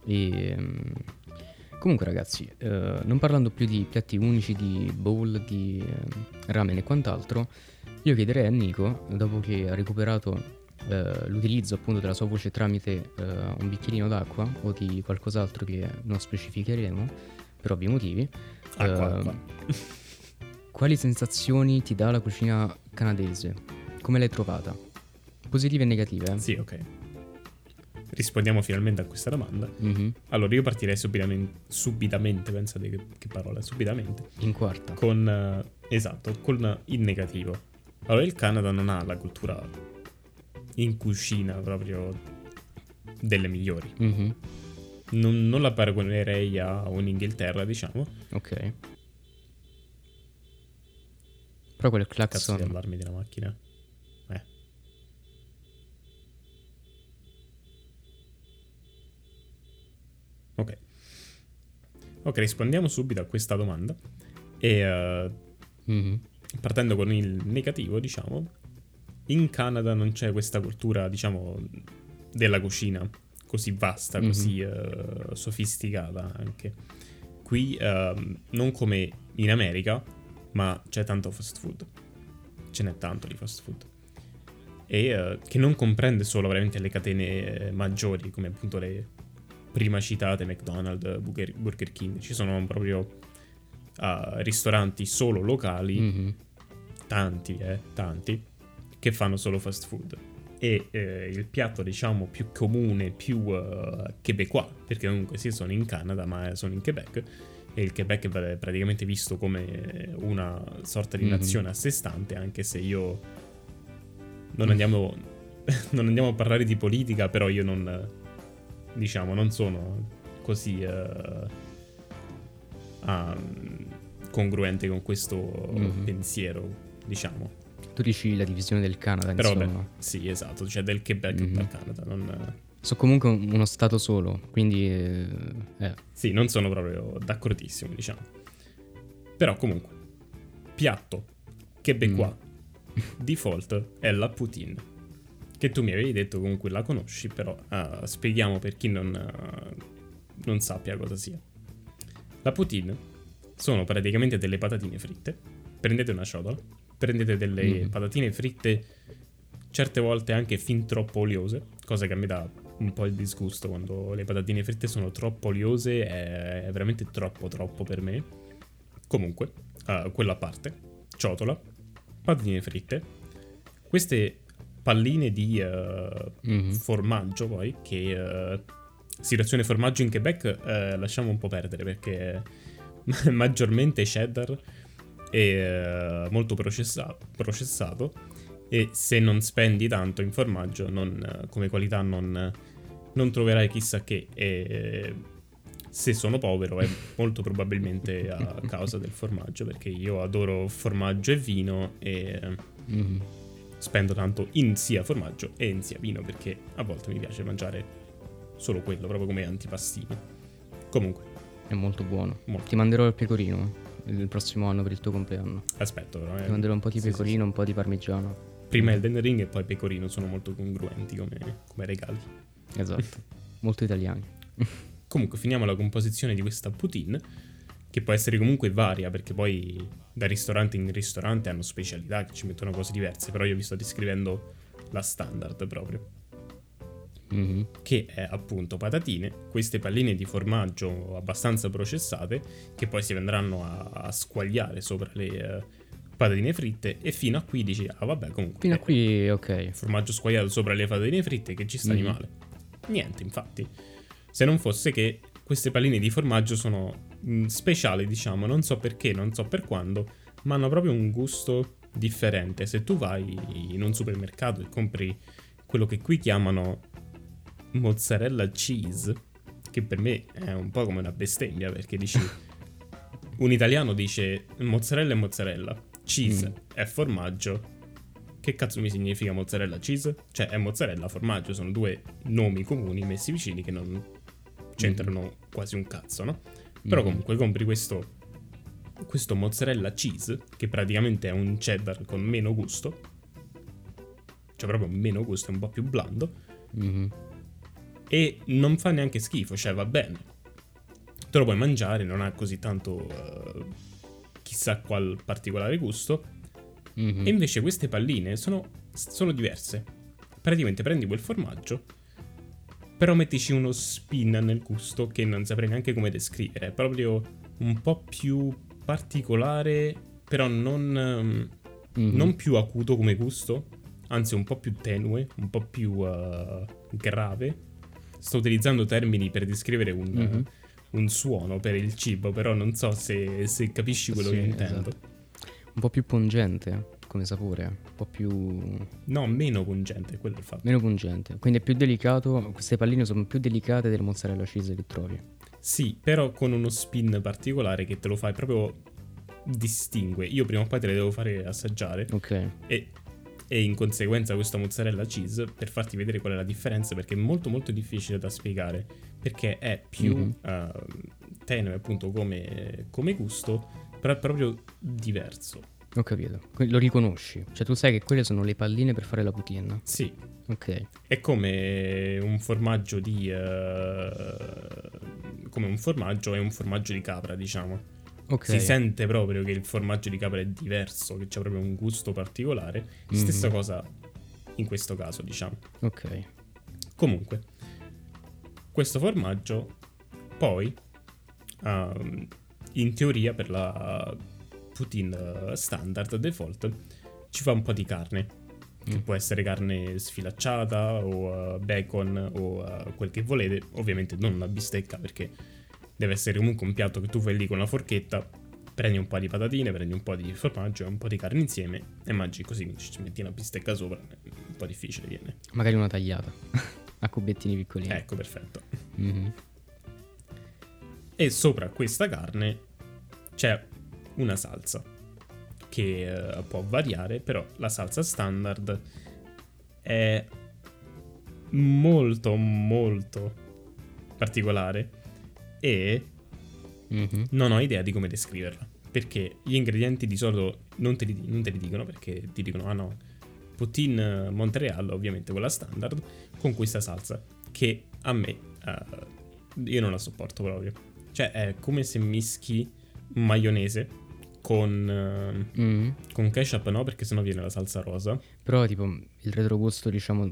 Speaker 1: E, mm, comunque ragazzi, eh, non parlando più di piatti unici, di bowl, di eh, ramen e quant'altro, io chiederei a Nico, dopo che ha recuperato eh, l'utilizzo appunto della sua voce tramite eh, un bicchierino d'acqua o di qualcos'altro che non specificheremo per ovvi motivi,
Speaker 2: Acqua,
Speaker 1: eh,
Speaker 2: acqua.
Speaker 1: quali sensazioni ti dà la cucina canadese? Come l'hai trovata? Positive e negative?
Speaker 2: Sì, ok. Rispondiamo finalmente a questa domanda.
Speaker 1: Mhm.
Speaker 2: Allora, io partirei subitamente, subitamente pensate che, che parola, subitamente,
Speaker 1: In quarta.
Speaker 2: con, eh, esatto, con il negativo. Allora, il Canada non ha la cultura in cucina proprio delle migliori.
Speaker 1: Mhm.
Speaker 2: Non, non la paragonerei a un'Inghilterra, diciamo.
Speaker 1: Ok. Però quel
Speaker 2: Cazzo
Speaker 1: clacson...
Speaker 2: di allarme della macchina. Ok. Ok, rispondiamo subito a questa domanda. E eh,
Speaker 1: Mhm.
Speaker 2: partendo con il negativo, diciamo, in Canada non c'è questa cultura, diciamo, della cucina così vasta,
Speaker 1: Mhm.
Speaker 2: così eh, sofisticata anche. Qui, ehm, non come in America, ma c'è tanto fast food. Ce n'è tanto di fast food. E eh, che non comprende solo veramente le catene maggiori, come appunto le prima citate McDonald's, Burger, King. Ci sono proprio ah, ristoranti solo locali
Speaker 1: Mhm.
Speaker 2: tanti, eh, tanti, che fanno solo fast food. E eh, il piatto, diciamo, più comune, più eh, québécois, perché comunque sì, sono in Canada, ma sono in Quebec, e il Quebec è praticamente visto come una sorta di
Speaker 1: Mhm.
Speaker 2: nazione a sé stante, anche se io non andiamo, non andiamo a parlare di politica, però io non, diciamo, non sono così eh, ah, congruente con questo
Speaker 1: Mhm.
Speaker 2: pensiero, diciamo.
Speaker 1: Tu dici la divisione del Canada,
Speaker 2: Però
Speaker 1: insomma.
Speaker 2: vabbè, sì, esatto, cioè del Quebec
Speaker 1: Mhm.
Speaker 2: dal Canada. Non,
Speaker 1: Sono comunque un- uno stato solo, quindi... eh, eh,
Speaker 2: sì, non sono proprio d'accordissimo, diciamo. Però comunque, piatto québécois
Speaker 1: Mm.
Speaker 2: default è la poutine. Che tu mi avevi detto comunque la conosci, però ah, spieghiamo per chi non, ah, non sappia cosa sia. La poutine sono praticamente delle patatine fritte. Prendete una ciotola, prendete delle
Speaker 1: Mhm.
Speaker 2: patatine fritte certe volte anche fin troppo oliose, cosa che a me dà un po' il disgusto quando le patatine fritte sono troppo oliose, è, veramente troppo troppo per me. Comunque, eh, quello a parte, ciotola, patatine fritte, Queste palline di uh,
Speaker 1: Mhm.
Speaker 2: formaggio, poi, che uh, situazione formaggio in Quebec uh, lasciamo un po' perdere perché è maggiormente cheddar e molto processato, processato. E se non spendi tanto in formaggio, non, come qualità, non, non troverai chissà che. E se sono povero è molto probabilmente a causa del formaggio, perché io adoro formaggio e vino e
Speaker 1: Mhm.
Speaker 2: Spendo tanto in sia formaggio e in sia vino, perché a volte mi piace mangiare solo quello, proprio come antipastino. Comunque,
Speaker 1: È molto buono.
Speaker 2: Molto.
Speaker 1: Ti manderò il pecorino il prossimo anno per il tuo compleanno.
Speaker 2: aspetto però. eh.
Speaker 1: Ti manderò un po' di
Speaker 2: Sì, sì,
Speaker 1: pecorino, un po' di parmigiano.
Speaker 2: sì. Prima Elden Ring e poi pecorino sono molto congruenti come, come regali.
Speaker 1: Esatto. molto italiani.
Speaker 2: Comunque, finiamo la composizione di questa poutine, che può essere comunque varia, perché poi da ristorante in ristorante hanno specialità che ci mettono cose diverse, però io vi sto descrivendo la standard proprio,
Speaker 1: Mhm.
Speaker 2: che è appunto patatine, queste palline di formaggio abbastanza processate, che poi si andranno a, a squagliare sopra le eh, patatine fritte, e fino a qui dici, ah vabbè comunque...
Speaker 1: Fino a
Speaker 2: eh,
Speaker 1: qui, ok.
Speaker 2: formaggio squagliato sopra le patatine fritte che ci sta di
Speaker 1: Mhm.
Speaker 2: male. Niente, infatti. Se non fosse che queste palline di formaggio sono mh, speciali, diciamo, non so perché, non so per quando, ma hanno proprio un gusto differente. Se tu vai in un supermercato e compri quello che qui chiamano mozzarella cheese, che per me è un po' come una bestemmia, perché dici un italiano dice mozzarella è mozzarella, cheese
Speaker 1: Mm.
Speaker 2: è formaggio. Che cazzo mi significa mozzarella cheese? Cioè è mozzarella formaggio, sono due nomi comuni messi vicini che non c'entrano quasi un cazzo, no? Però
Speaker 1: Mhm.
Speaker 2: comunque compri questo questo mozzarella cheese che praticamente è un cheddar con meno gusto. Cioè proprio meno gusto, è un po' più blando
Speaker 1: Mhm.
Speaker 2: e non fa neanche schifo, cioè va bene. Te lo puoi mangiare, non ha così tanto eh, chissà qual particolare gusto.
Speaker 1: Mhm.
Speaker 2: E invece queste palline sono, sono diverse. Praticamente prendi quel formaggio, però mettici uno spin nel gusto che non saprei neanche come descrivere. È proprio un po' più particolare, però non,
Speaker 1: Mhm.
Speaker 2: non più acuto come gusto, anzi un po' più tenue, un po' più eh, grave. Sto utilizzando termini per descrivere un,
Speaker 1: Mhm.
Speaker 2: un suono per il cibo, però non so se, se capisci quello
Speaker 1: Sì,
Speaker 2: che intendo.
Speaker 1: esatto. Un po' più pungente come sapore, un po' più
Speaker 2: No, meno pungente, quello è il fatto.
Speaker 1: meno pungente. Quindi è più delicato, queste palline sono più delicate delle mozzarella cheese che trovi.
Speaker 2: Sì, però con uno spin particolare che te lo fai proprio distingue. Io prima o poi te le devo fare assaggiare
Speaker 1: Ok.
Speaker 2: e, e in conseguenza questa mozzarella cheese per farti vedere qual è la differenza perché è molto molto difficile da spiegare perché è più
Speaker 1: Mhm.
Speaker 2: eh, tenue appunto come, come gusto però è proprio diverso.
Speaker 1: Ho capito. Lo riconosci. Cioè tu sai che quelle sono le palline per fare la poutine.
Speaker 2: Sì,
Speaker 1: Ok.
Speaker 2: è come un formaggio di... eh, come un formaggio è un formaggio di capra diciamo.
Speaker 1: Ok.
Speaker 2: Si sente proprio che il formaggio di capra è diverso, che c'è proprio un gusto particolare.
Speaker 1: Mhm.
Speaker 2: Stessa cosa in questo caso, diciamo.
Speaker 1: Ok.
Speaker 2: Comunque, questo formaggio poi, ehm, in teoria per la poutine eh, standard default, ci fa un po' di carne. Che
Speaker 1: Mm.
Speaker 2: può essere carne sfilacciata o eh, bacon o eh, quel che volete. Ovviamente non una bistecca perché deve essere comunque un piatto che tu fai lì con la forchetta. Prendi un po' di patatine, prendi un po' di formaggio e un po' di carne insieme e mangi così. Ci metti una bistecca sopra. Un po' difficile viene.
Speaker 1: Magari una tagliata. A cubettini piccolini.
Speaker 2: Ecco, perfetto.
Speaker 1: Mhm.
Speaker 2: E sopra questa carne c'è una salsa che eh, può variare, però la salsa standard è molto molto particolare e
Speaker 1: Mhm.
Speaker 2: non ho idea di come descriverla. Perché gli ingredienti di solito non te li, non te li dicono perché ti dicono, ah no, poutine Montreal, ovviamente quella standard, con questa salsa che a me, eh, io non la sopporto proprio. Cioè è come se mischi maionese con, eh,
Speaker 1: Mhm.
Speaker 2: con ketchup, no? Perché sennò viene la salsa rosa.
Speaker 1: Però tipo il retrogusto diciamo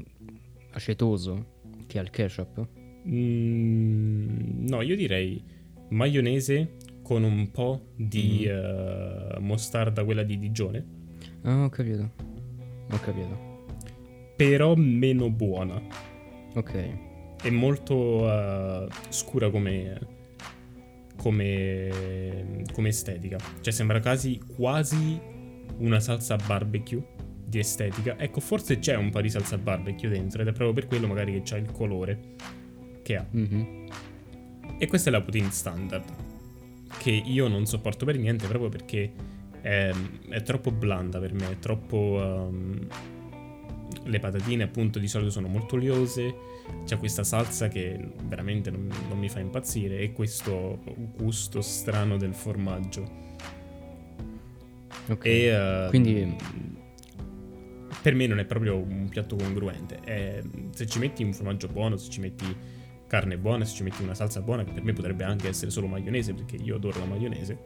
Speaker 1: acetoso che ha il ketchup.
Speaker 2: Mm, no, io direi maionese con un po' di
Speaker 1: Mm.
Speaker 2: eh, mostarda, quella di Digione.
Speaker 1: Ah, ho capito. Ho capito.
Speaker 2: però meno buona.
Speaker 1: Ok.
Speaker 2: È molto uh, scura come, come, come estetica. Cioè sembra quasi, quasi una salsa barbecue di estetica. Ecco, forse c'è un po' di salsa barbecue dentro ed è proprio per quello magari che c'ha il colore che ha.
Speaker 1: Mhm.
Speaker 2: E questa è la poutine standard, che io non sopporto per niente proprio perché è, è troppo blanda per me, è troppo... um, le patatine appunto di solito sono molto oliose, c'è questa salsa che veramente non, non mi fa impazzire e questo gusto strano del formaggio.
Speaker 1: Ok.
Speaker 2: E, uh,
Speaker 1: Quindi
Speaker 2: per me non è proprio un piatto congruente. È- se ci metti un formaggio buono, se ci metti carne buona, se ci metti una salsa buona, che per me potrebbe anche essere solo maionese, perché io adoro la maionese,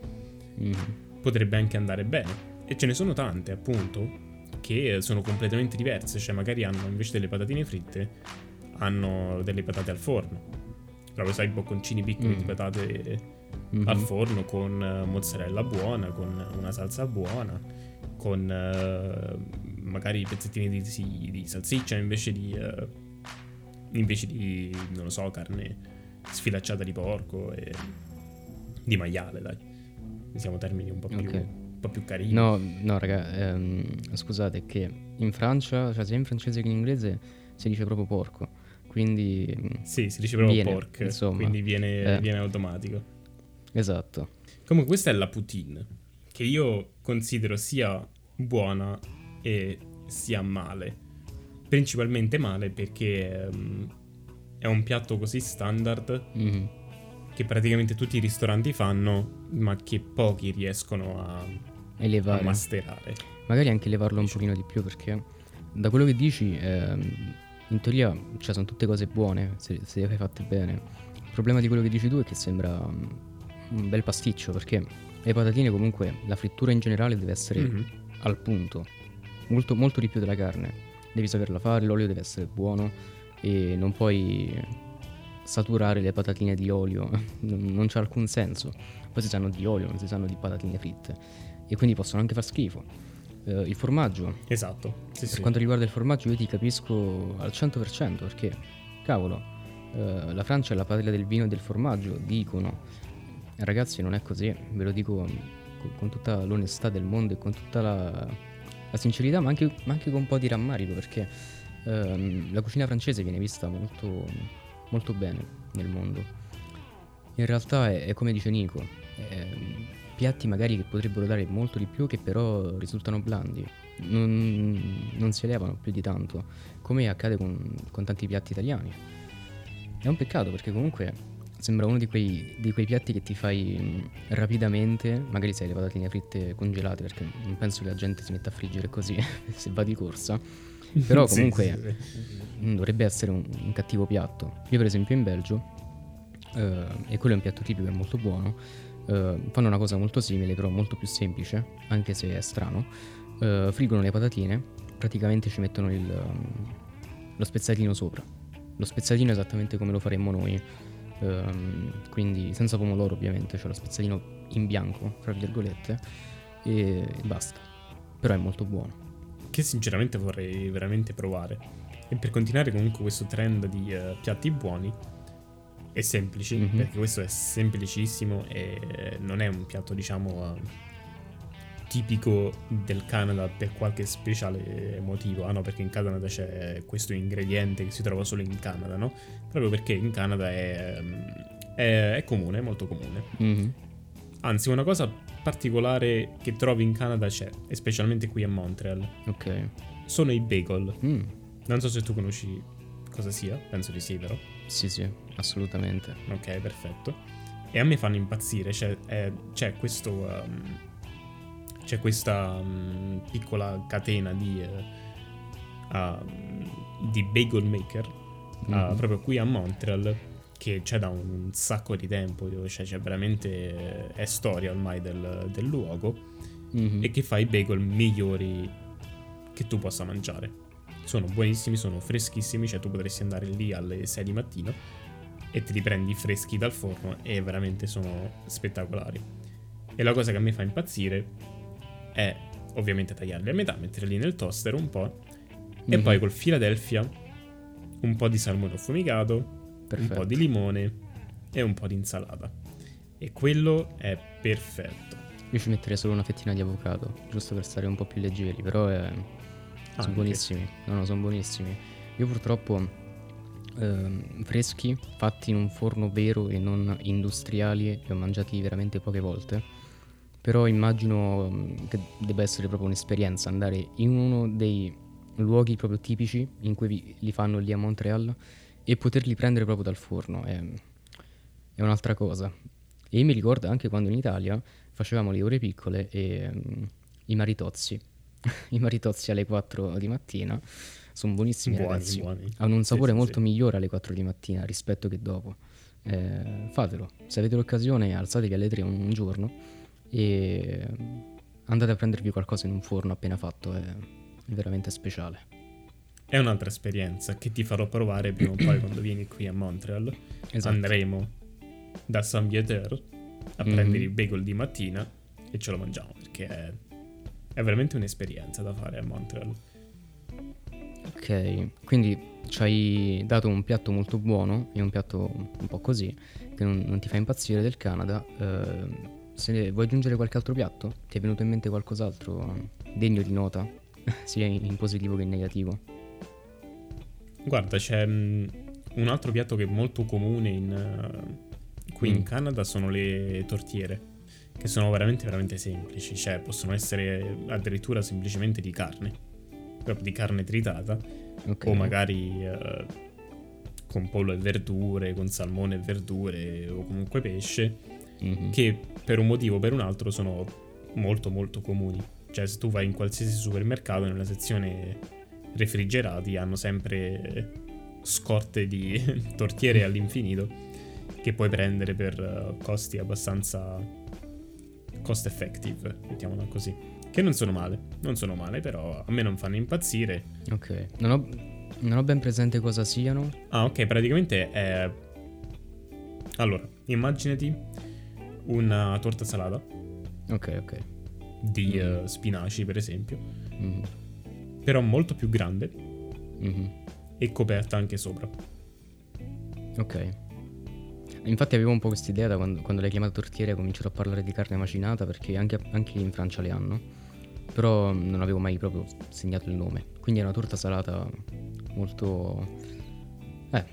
Speaker 1: mhm.
Speaker 2: potrebbe anche andare bene. E ce ne sono tante, appunto, che sono completamente diverse. Cioè, magari hanno invece delle patatine fritte, hanno delle patate al forno. Proprio, sai, bocconcini piccoli
Speaker 1: Mm.
Speaker 2: di patate
Speaker 1: Mhm.
Speaker 2: al forno con eh, mozzarella buona, con una salsa buona, con eh, magari pezzettini di, di salsiccia invece di, eh, invece di, non lo so, carne sfilacciata di porco e di maiale, dai. Usiamo termini un po' più,
Speaker 1: Ok.
Speaker 2: un po' più carini.
Speaker 1: No, no, raga, ehm, scusate che in Francia, cioè sia in francese che in inglese, si dice proprio porco. Quindi,
Speaker 2: Sì, si dice proprio
Speaker 1: Viene,
Speaker 2: pork,
Speaker 1: insomma.
Speaker 2: quindi viene,
Speaker 1: Eh.
Speaker 2: viene automatico.
Speaker 1: esatto.
Speaker 2: Comunque questa è la poutine, che io considero sia buona e sia male. Principalmente male perché ehm, è un piatto così standard
Speaker 1: Mhm.
Speaker 2: che praticamente tutti i ristoranti fanno, ma che pochi riescono a, a
Speaker 1: Elevare.
Speaker 2: masterare.
Speaker 1: Magari anche levarlo un pochino di più perché da quello che dici, ehm, in teoria, cioè, sono tutte cose buone se, se le hai fatte bene. Il problema di quello che dici tu è che sembra mm, un bel pasticcio perché le patatine comunque, la frittura in generale deve essere
Speaker 2: Mhm.
Speaker 1: al punto, molto, molto di più della carne. Devi saperla fare, l'olio deve essere buono e non puoi saturare le patatine di olio, non, non c'ha alcun senso. Poi si sanno di olio, non si sanno di patatine fritte e quindi possono anche far schifo. Eh, il formaggio,
Speaker 2: Esatto, sì,
Speaker 1: per
Speaker 2: sì.
Speaker 1: quanto riguarda il formaggio io ti capisco al 100% perché, cavolo, eh, la Francia è la patria del vino e del formaggio, dicono. Ragazzi non è così, ve lo dico con, con tutta l'onestà del mondo e con tutta la, la sincerità, ma anche, ma anche con un po' di rammarico perché ehm, la cucina francese viene vista molto, molto bene nel mondo. In realtà è, è come dice Nico, ehm, piatti magari che potrebbero dare molto di più che però risultano blandi, non, non si elevano più di tanto, come accade con, con tanti piatti italiani. È un peccato perché comunque sembra uno di quei, di quei piatti che ti fai mh, rapidamente, magari se hai le patatine fritte congelate perché non penso che la gente si metta a friggere così se va di corsa, però comunque
Speaker 2: sì, sì.
Speaker 1: Mm, dovrebbe essere un, un cattivo piatto. Io per esempio in Belgio, eh, e quello è un piatto tipico e molto buono, eh, fanno una cosa molto simile però molto più semplice, anche se è strano. Eh, friggono le patatine, praticamente ci mettono il, um, lo spezzatino sopra. Lo spezzatino esattamente come lo faremmo noi, ehm, quindi senza pomodoro ovviamente, cioè lo spezzatino in bianco, tra virgolette, e basta. Però è molto buono.
Speaker 2: che sinceramente vorrei veramente provare. E per continuare comunque questo trend di eh, piatti buoni e semplici,
Speaker 1: Mhm.
Speaker 2: perché questo è semplicissimo e non è un piatto, diciamo, tipico del Canada per qualche speciale motivo. Ah no, perché in Canada c'è questo ingrediente che si trova solo in Canada, no? Proprio perché in Canada è, ehm, è, è comune, è molto comune.
Speaker 1: Mhm.
Speaker 2: Anzi, una cosa particolare che trovi in Canada c'è, e specialmente qui a Montreal.
Speaker 1: Ok.
Speaker 2: Sono i bagel.
Speaker 1: Mm,
Speaker 2: Non so se tu conosci cosa sia, penso di sì, però.
Speaker 1: Sì, sì, assolutamente.
Speaker 2: Ok, perfetto. E a me fanno impazzire, c'è, è- c'è questo... um, c'è questa um, piccola catena di, eh, um, di bagel maker, uh,
Speaker 1: Mhm.
Speaker 2: proprio qui a Montreal, che c'è da un sacco di tempo, cioè c'è veramente... eh, è storia ormai del, del luogo,
Speaker 1: Mhm.
Speaker 2: e che fa i bagel migliori che tu possa mangiare. Sono buonissimi, sono freschissimi, cioè tu potresti andare lì alle 6 di mattino e te li prendi freschi dal forno e veramente sono spettacolari. E la cosa che a me fa impazzire è ovviamente tagliarli a metà, metterli nel toaster un po' E
Speaker 1: Mhm.
Speaker 2: poi col Philadelphia un po' di salmone affumicato, un po' di limone e un po' di insalata. E quello è perfetto.
Speaker 1: Io ci metterei solo una fettina di avocado, giusto per stare un po' più leggeri, però è... sono
Speaker 2: Anche.
Speaker 1: buonissimi. No, no, sono buonissimi. Io purtroppo ehm, freschi, fatti in un forno vero e non industriali, li ho mangiati veramente poche volte. Però immagino mm, che debba essere proprio un'esperienza andare in uno dei luoghi proprio tipici in cui vi- li fanno lì a Montreal e poterli prendere proprio dal forno. È, è un'altra cosa. E mi ricorda anche quando in Italia facevamo le ore piccole e mm, i maritozzi. I maritozzi alle 4 di mattina sono buonissimi
Speaker 2: Buoni,
Speaker 1: ragazzi.
Speaker 2: buoni.
Speaker 1: Hanno un sapore
Speaker 2: sì,
Speaker 1: molto
Speaker 2: sì.
Speaker 1: migliore alle 4 di mattina rispetto che dopo. Eh, fatelo, se avete l'occasione alzatevi alle 3 un, un giorno e andate a prendervi qualcosa in un forno appena fatto, è, è veramente speciale.
Speaker 2: È un'altra esperienza che ti farò provare prima o poi quando vieni qui a Montreal.
Speaker 1: Esatto.
Speaker 2: Andremo da San Vieter a
Speaker 1: Mhm.
Speaker 2: prendere il bagel di mattina e ce lo mangiamo perché è, è veramente un'esperienza da fare a Montreal.
Speaker 1: Ok, quindi ci hai dato un piatto molto buono e un piatto un po' così, che non, non ti fa impazzire del Canada. Eh, se vuoi aggiungere qualche altro piatto? Ti è venuto in mente qualcos'altro degno di nota, sia in in positivo che in negativo?
Speaker 2: Guarda, c'è mm, un altro piatto che è molto comune in, eh, qui in
Speaker 1: Mm.
Speaker 2: Canada sono le tortiere, che sono veramente veramente semplici, cioè possono essere addirittura semplicemente di carne, proprio di carne tritata,
Speaker 1: Ok.
Speaker 2: o magari eh, con pollo e verdure, con salmone e verdure, o comunque pesce,
Speaker 1: Mhm.
Speaker 2: che per un motivo o per un altro sono molto molto comuni. Cioè se tu vai in qualsiasi supermercato nella sezione refrigerati hanno sempre scorte di tortiere all'infinito che puoi prendere per eh, costi abbastanza cost effective, mettiamola così. Che non sono male, non sono male, però a me non fanno impazzire.
Speaker 1: Ok, non ho, non ho ben presente cosa siano.
Speaker 2: Ah, ok, praticamente è Allora, immaginati una torta salata
Speaker 1: Ok, ok.
Speaker 2: di
Speaker 1: Mm.
Speaker 2: eh, spinaci, per esempio,
Speaker 1: Mhm,
Speaker 2: però molto più grande
Speaker 1: mhm.
Speaker 2: e coperta anche sopra.
Speaker 1: Ok. Infatti avevo un po' quest'idea da quando, quando l'hai chiamata tortiere ho cominciato a parlare di carne macinata perché anche, anche in Francia le hanno, però non avevo mai proprio segnato il nome. Quindi è una torta salata molto... Eh,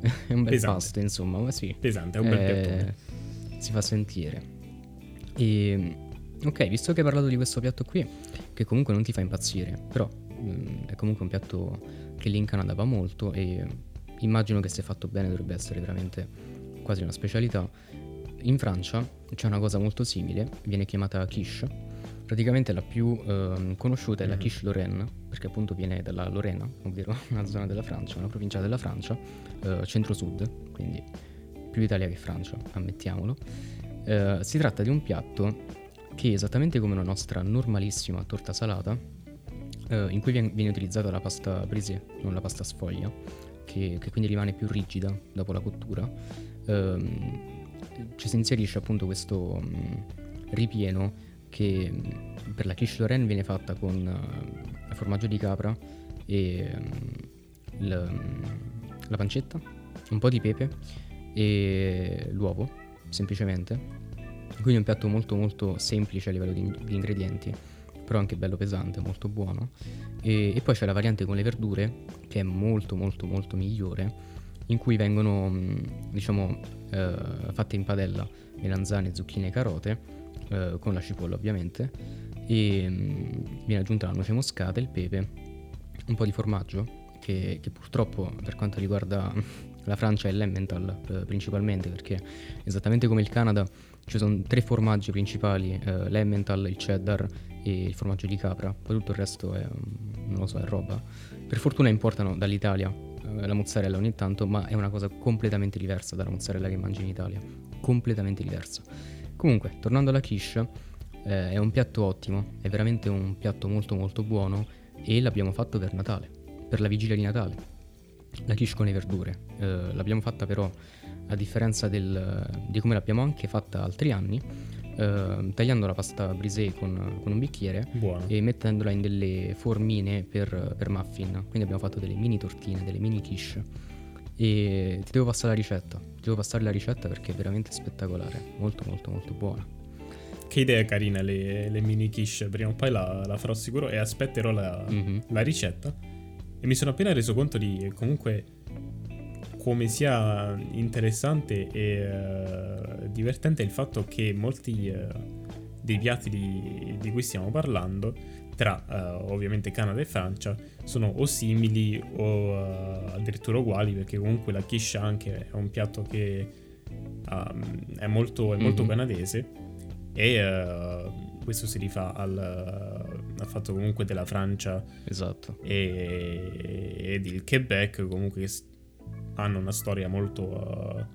Speaker 1: è un bel
Speaker 2: Pesante.
Speaker 1: pasto insomma, ma sì.
Speaker 2: Pesante, è un bel
Speaker 1: Eh,
Speaker 2: piattone.
Speaker 1: Si fa sentire. E... Ok, visto che hai parlato di questo piatto qui, che comunque non ti fa impazzire, però mm, è comunque un piatto che lì in Canada va molto e immagino che se fatto bene dovrebbe essere veramente quasi una specialità. In Francia c'è una cosa molto simile, viene chiamata quiche. Praticamente la più ehm, conosciuta è la
Speaker 2: Mhm.
Speaker 1: quiche Lorraine, perché appunto viene dalla Lorena, ovvero una zona della Francia, una provincia della Francia, eh, centro-sud, quindi più Italia che Francia, ammettiamolo. Eh, si tratta di un piatto che esattamente come una nostra normalissima torta salata, eh, in cui viene, viene utilizzata la pasta brisée, non la pasta sfoglia, che, che quindi rimane più rigida dopo la cottura, ci si inserisce appunto questo mm, ripieno che mm, per la quiche Lorraine viene fatta con eh, formaggio di capra e mm, l- mm, la pancetta, un po' di pepe e l'uovo, semplicemente. Quindi un piatto molto molto semplice a livello di, di ingredienti, però anche bello pesante, molto buono. E, e poi c'è la variante con le verdure, che è molto molto molto migliore, in cui vengono, mh, diciamo, eh, fatte in padella melanzane, zucchine e carote, eh, con la cipolla ovviamente, e mh, viene aggiunta la noce moscata, il pepe, un po' di formaggio, che, che purtroppo per quanto riguarda la Francia è l'Emmental eh, principalmente, perché esattamente come il Canada ci sono tre formaggi principali, eh, l'Emmental, il cheddar e il formaggio di capra, poi tutto il resto è, mm, non lo so, è roba. Per fortuna importano dall'Italia la mozzarella ogni tanto, ma è una cosa completamente diversa dalla mozzarella che mangi in Italia, completamente diversa. Comunque, tornando alla quiche, eh, è un piatto ottimo, è veramente un piatto molto molto buono e l'abbiamo fatto per Natale, per la vigilia di Natale. La quiche con le verdure. Eh, l'abbiamo fatta però, a differenza del- di come l'abbiamo anche fatta altri anni, eh, tagliando la pasta brisée con, con un bicchiere
Speaker 2: Buono.
Speaker 1: e mettendola in delle formine per, per muffin. Quindi abbiamo fatto delle mini tortine, delle mini quiche. E ti devo passare la ricetta. Ti devo passare la ricetta perché è veramente spettacolare. Molto, molto, molto buona.
Speaker 2: Che idea carina le, le mini quiche. Prima o poi la, la farò sicuro e aspetterò la,
Speaker 1: Mhm.
Speaker 2: la ricetta. E mi sono appena reso conto di comunque come sia interessante e eh, divertente il fatto che molti eh, dei piatti di, di cui stiamo parlando, tra eh, ovviamente Canada e Francia, sono o simili o addirittura uguali, perché comunque la quiche anche è un piatto che um, è molto, è molto
Speaker 1: Mhm.
Speaker 2: canadese e questo si rifà al, al fatto comunque della Francia
Speaker 1: Esatto.
Speaker 2: e, ed il Quebec comunque hanno una storia molto, eh,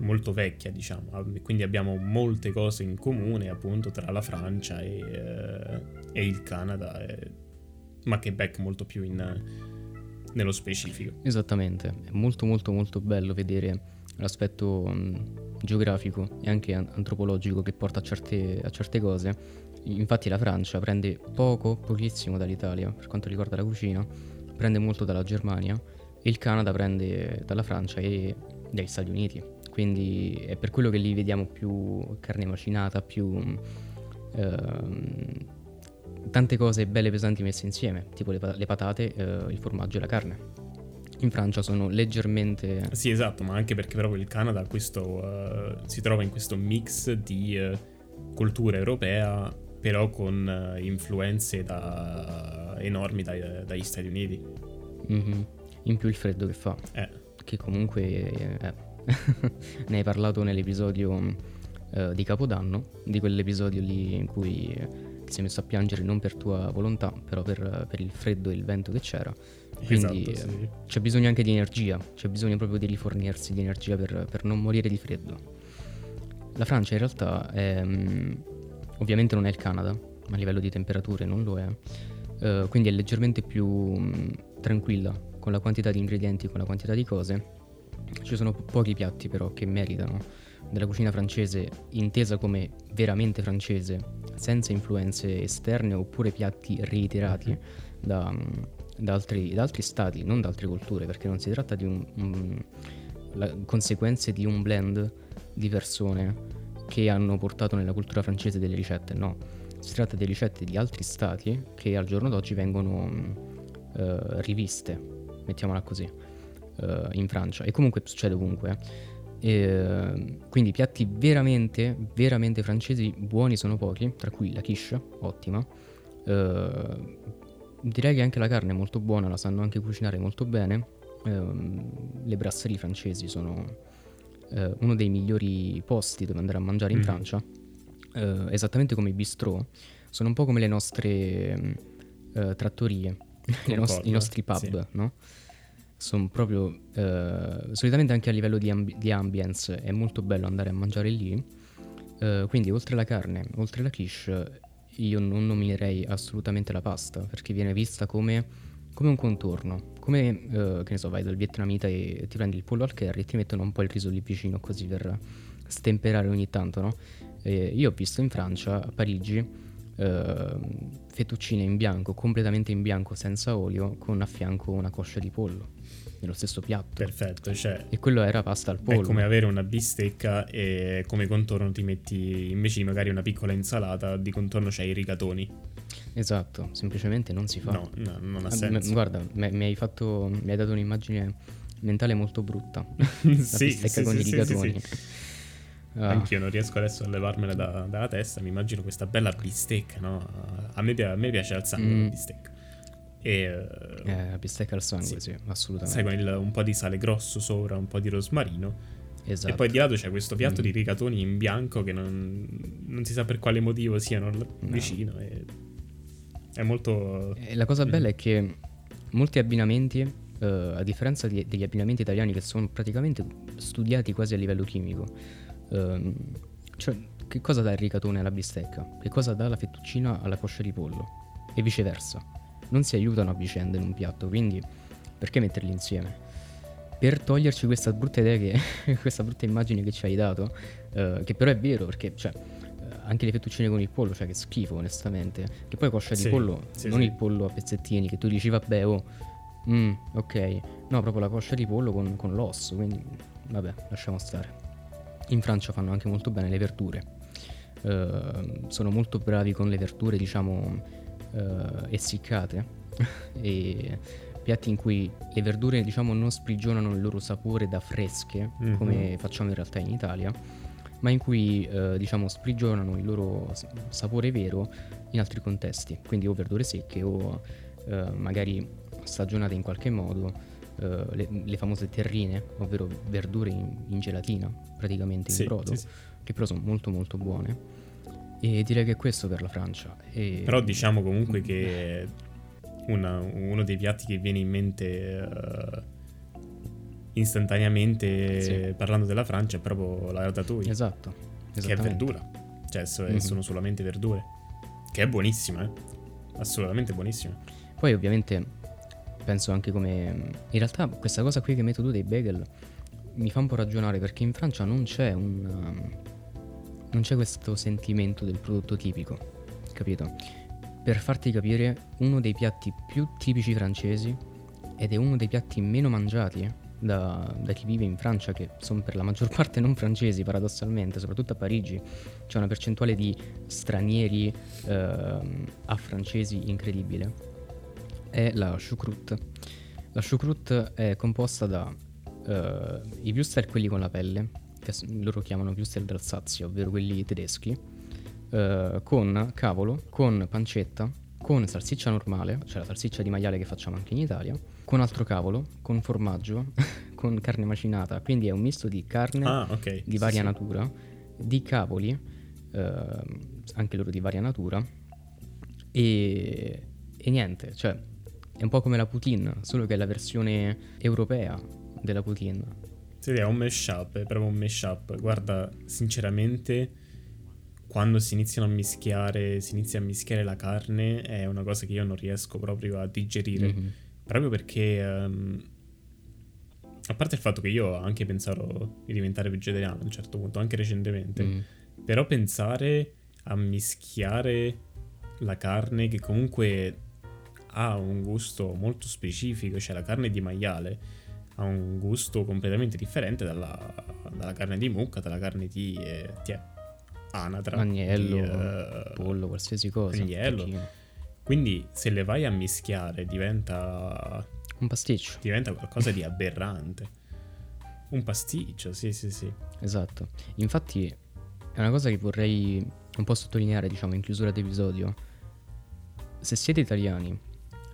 Speaker 2: molto vecchia diciamo. Quindi abbiamo molte cose in comune appunto tra la Francia e, eh, e il Canada e- ma Quebec molto più in, nello specifico.
Speaker 1: Esattamente, è molto molto molto bello vedere l'aspetto mh, geografico e anche an- antropologico che porta a certe, a certe cose. Infatti la Francia prende poco, pochissimo dall'Italia per quanto riguarda la cucina, prende molto dalla Germania il Canada prende dalla Francia e dagli Stati Uniti. Quindi è per quello che lì vediamo più carne macinata, più ehm, tante cose belle pesanti messe insieme, tipo le, le patate, eh, il formaggio e la carne. In Francia sono leggermente...
Speaker 2: sì esatto ma anche perché proprio il Canada questo, eh, si trova in questo mix di eh, cultura europea però con eh, influenze da- enormi dai- dagli Stati Uniti
Speaker 1: Mhm. In più il freddo che fa,
Speaker 2: eh,
Speaker 1: che comunque eh, ne hai parlato nell'episodio eh, di Capodanno, di quell'episodio lì in cui ti sei messo a piangere non per tua volontà, però per, per il freddo e il vento che c'era. Quindi
Speaker 2: esatto, sì.
Speaker 1: eh, c'è bisogno anche di energia, c'è bisogno proprio di rifornirsi di energia per, per non morire di freddo. La Francia in realtà è, mh, ovviamente non è il Canada, ma a livello di temperature non lo è, eh, quindi è leggermente più mh, tranquilla con la quantità di ingredienti, con la quantità di cose. Ci sono po- pochi piatti però che meritano della cucina francese intesa come veramente francese, senza influenze esterne oppure piatti reiterati da, mh, da altri, da altri stati, non da altre culture, perché non si tratta di un, un- la- conseguenze di un blend di persone che hanno portato nella cultura francese delle ricette, no. Si tratta di ricette di altri stati che al giorno d'oggi vengono mh, eh, riviste, mettiamola così, eh, in Francia. E comunque succede ovunque. eh. E, quindi piatti veramente, veramente francesi buoni sono pochi, tra cui la quiche, ottima. Eh, direi che anche la carne è molto buona, la sanno anche cucinare molto bene. Ehm, le brasserie francesi sono uno dei migliori posti dove andare a mangiare in
Speaker 2: Mhm.
Speaker 1: Francia, esattamente come i bistrò, sono un po' come le nostre mm, trattorie, le nos- i nostri pub,
Speaker 2: sì.
Speaker 1: no? Sono proprio, eh, solitamente anche a livello di, ambi- di ambience è molto bello andare a mangiare lì, Eh, quindi oltre la carne, oltre la quiche, io non nominerei assolutamente la pasta, perché viene vista come, come un contorno, come, eh, che ne so, vai dal vietnamita e ti prendi il pollo al curry e ti mettono un po' il riso lì vicino così per stemperare ogni tanto, no? E io ho visto in Francia, a Parigi, eh, fettuccine in bianco, completamente in bianco, senza olio, con a fianco una coscia di pollo, nello stesso piatto.
Speaker 2: perfetto cioè
Speaker 1: E quello era pasta al pollo.
Speaker 2: È come avere una bistecca e come contorno ti metti invece di magari una piccola insalata, di contorno c'hai i rigatoni.
Speaker 1: Esatto, semplicemente non si fa.
Speaker 2: No, no, non ha
Speaker 1: Ah,
Speaker 2: senso.
Speaker 1: guarda, me- mi hai fatto mi hai dato un'immagine mentale molto brutta.
Speaker 2: sì,
Speaker 1: La
Speaker 2: sì,
Speaker 1: bistecca
Speaker 2: sì,
Speaker 1: con
Speaker 2: sì,
Speaker 1: i
Speaker 2: sì,
Speaker 1: rigatoni.
Speaker 2: sì.
Speaker 1: Ah,
Speaker 2: Anch'io non riesco adesso a levarmela da- dalla testa. Mi immagino questa bella bistecca, no? A me, a me piace al sangue
Speaker 1: Mm.
Speaker 2: la bistecca. E eh,
Speaker 1: la bistecca al sangue,
Speaker 2: Sì.
Speaker 1: sì, assolutamente.
Speaker 2: sai, con il- un po' di sale grosso sopra, un po' di rosmarino.
Speaker 1: Esatto.
Speaker 2: E poi di lato c'è questo piatto
Speaker 1: Mm.
Speaker 2: di rigatoni in bianco che non, non si sa per quale motivo siano l- vicino. E è molto.
Speaker 1: E la cosa
Speaker 2: Mm.
Speaker 1: bella è che molti abbinamenti, eh, a differenza di- degli abbinamenti italiani che sono praticamente studiati quasi a livello chimico, ehm, cioè che cosa dà il rigatone alla bistecca? Che cosa dà la fettuccina alla coscia di pollo? E viceversa. Non si aiutano a vicenda in un piatto, quindi perché metterli insieme? Per toglierci questa brutta idea che, questa brutta immagine che ci hai dato, eh, che però è vero perché cioè, eh, anche le fettuccine con il pollo, cioè che schifo onestamente. Che poi coscia
Speaker 2: Sì,
Speaker 1: di pollo,
Speaker 2: sì,
Speaker 1: non
Speaker 2: sì.
Speaker 1: il pollo a pezzettini, che tu dici vabbè oh, mm, ok. No, proprio la coscia di pollo con, con l'osso, quindi vabbè, lasciamo stare. In Francia fanno anche molto bene le verdure. Eh, sono molto bravi con le verdure, diciamo, eh, essiccate e piatti in cui le verdure, diciamo, non sprigionano il loro sapore da fresche,
Speaker 2: Mhm.
Speaker 1: come facciamo in realtà in Italia, ma in cui, eh, diciamo, sprigionano il loro sapore vero in altri contesti, quindi o verdure secche o eh, magari stagionate in qualche modo, eh, le, le famose terrine, ovvero verdure in, in gelatina, praticamente in
Speaker 2: Sì,
Speaker 1: brodo,
Speaker 2: sì, sì.
Speaker 1: che però sono molto molto buone. E direi che è questo per la Francia. E-
Speaker 2: Però diciamo comunque che una- uno dei piatti che viene in mente eh, istantaneamente parlando della Francia è proprio la ratatouille,
Speaker 1: Esatto.
Speaker 2: che è verdura. Cioè so-
Speaker 1: Mhm.
Speaker 2: sono solamente verdure. Che è buonissima, eh. Assolutamente buonissima.
Speaker 1: Poi ovviamente penso anche come... In realtà questa cosa qui che metto tu dei bagel mi fa un po' ragionare perché in Francia non c'è un... um, non c'è questo sentimento del prodotto tipico, capito? Per farti capire, uno dei piatti più tipici francesi ed è uno dei piatti meno mangiati da, da chi vive in Francia, che sono per la maggior parte non francesi paradossalmente, soprattutto a Parigi c'è una percentuale di stranieri ehm, a francesi incredibile, è la choucroute. La choucroute è composta da eh, i würstel, quelli con la pelle, che loro chiamano würstel d'Alsazia, ovvero quelli tedeschi, eh, con cavolo, con pancetta, con salsiccia normale, cioè la salsiccia di maiale che facciamo anche in Italia, con altro cavolo, con formaggio, con carne macinata, quindi è un misto di carne
Speaker 2: Ah, ok.
Speaker 1: di varia
Speaker 2: sì.
Speaker 1: natura, di cavoli, ehm, anche loro di varia natura, e, e niente, cioè è un po' come la poutine, solo che è la versione europea della poutine.
Speaker 2: Sì, è un mashup, è proprio un mashup. Guarda, sinceramente, quando si iniziano a mischiare, si inizia a mischiare la carne, è una cosa che io non riesco proprio a digerire.
Speaker 1: Mhm.
Speaker 2: Proprio perché, ehm, a parte il fatto che io ho anche pensato di diventare vegetariano a un certo punto, anche recentemente,
Speaker 1: Mm.
Speaker 2: però pensare a mischiare la carne che comunque ha un gusto molto specifico, cioè la carne di maiale ha un gusto completamente differente dalla, dalla carne di mucca, dalla carne di eh, è, anatra,
Speaker 1: Agnello,
Speaker 2: di, eh,
Speaker 1: pollo, qualsiasi cosa.
Speaker 2: agnello. Quindi se le vai a mischiare diventa,
Speaker 1: Un pasticcio,
Speaker 2: diventa qualcosa di aberrante. Un pasticcio, sì, sì, sì.
Speaker 1: esatto. Infatti è una cosa che vorrei un po' sottolineare, diciamo, in chiusura d'episodio. Se siete italiani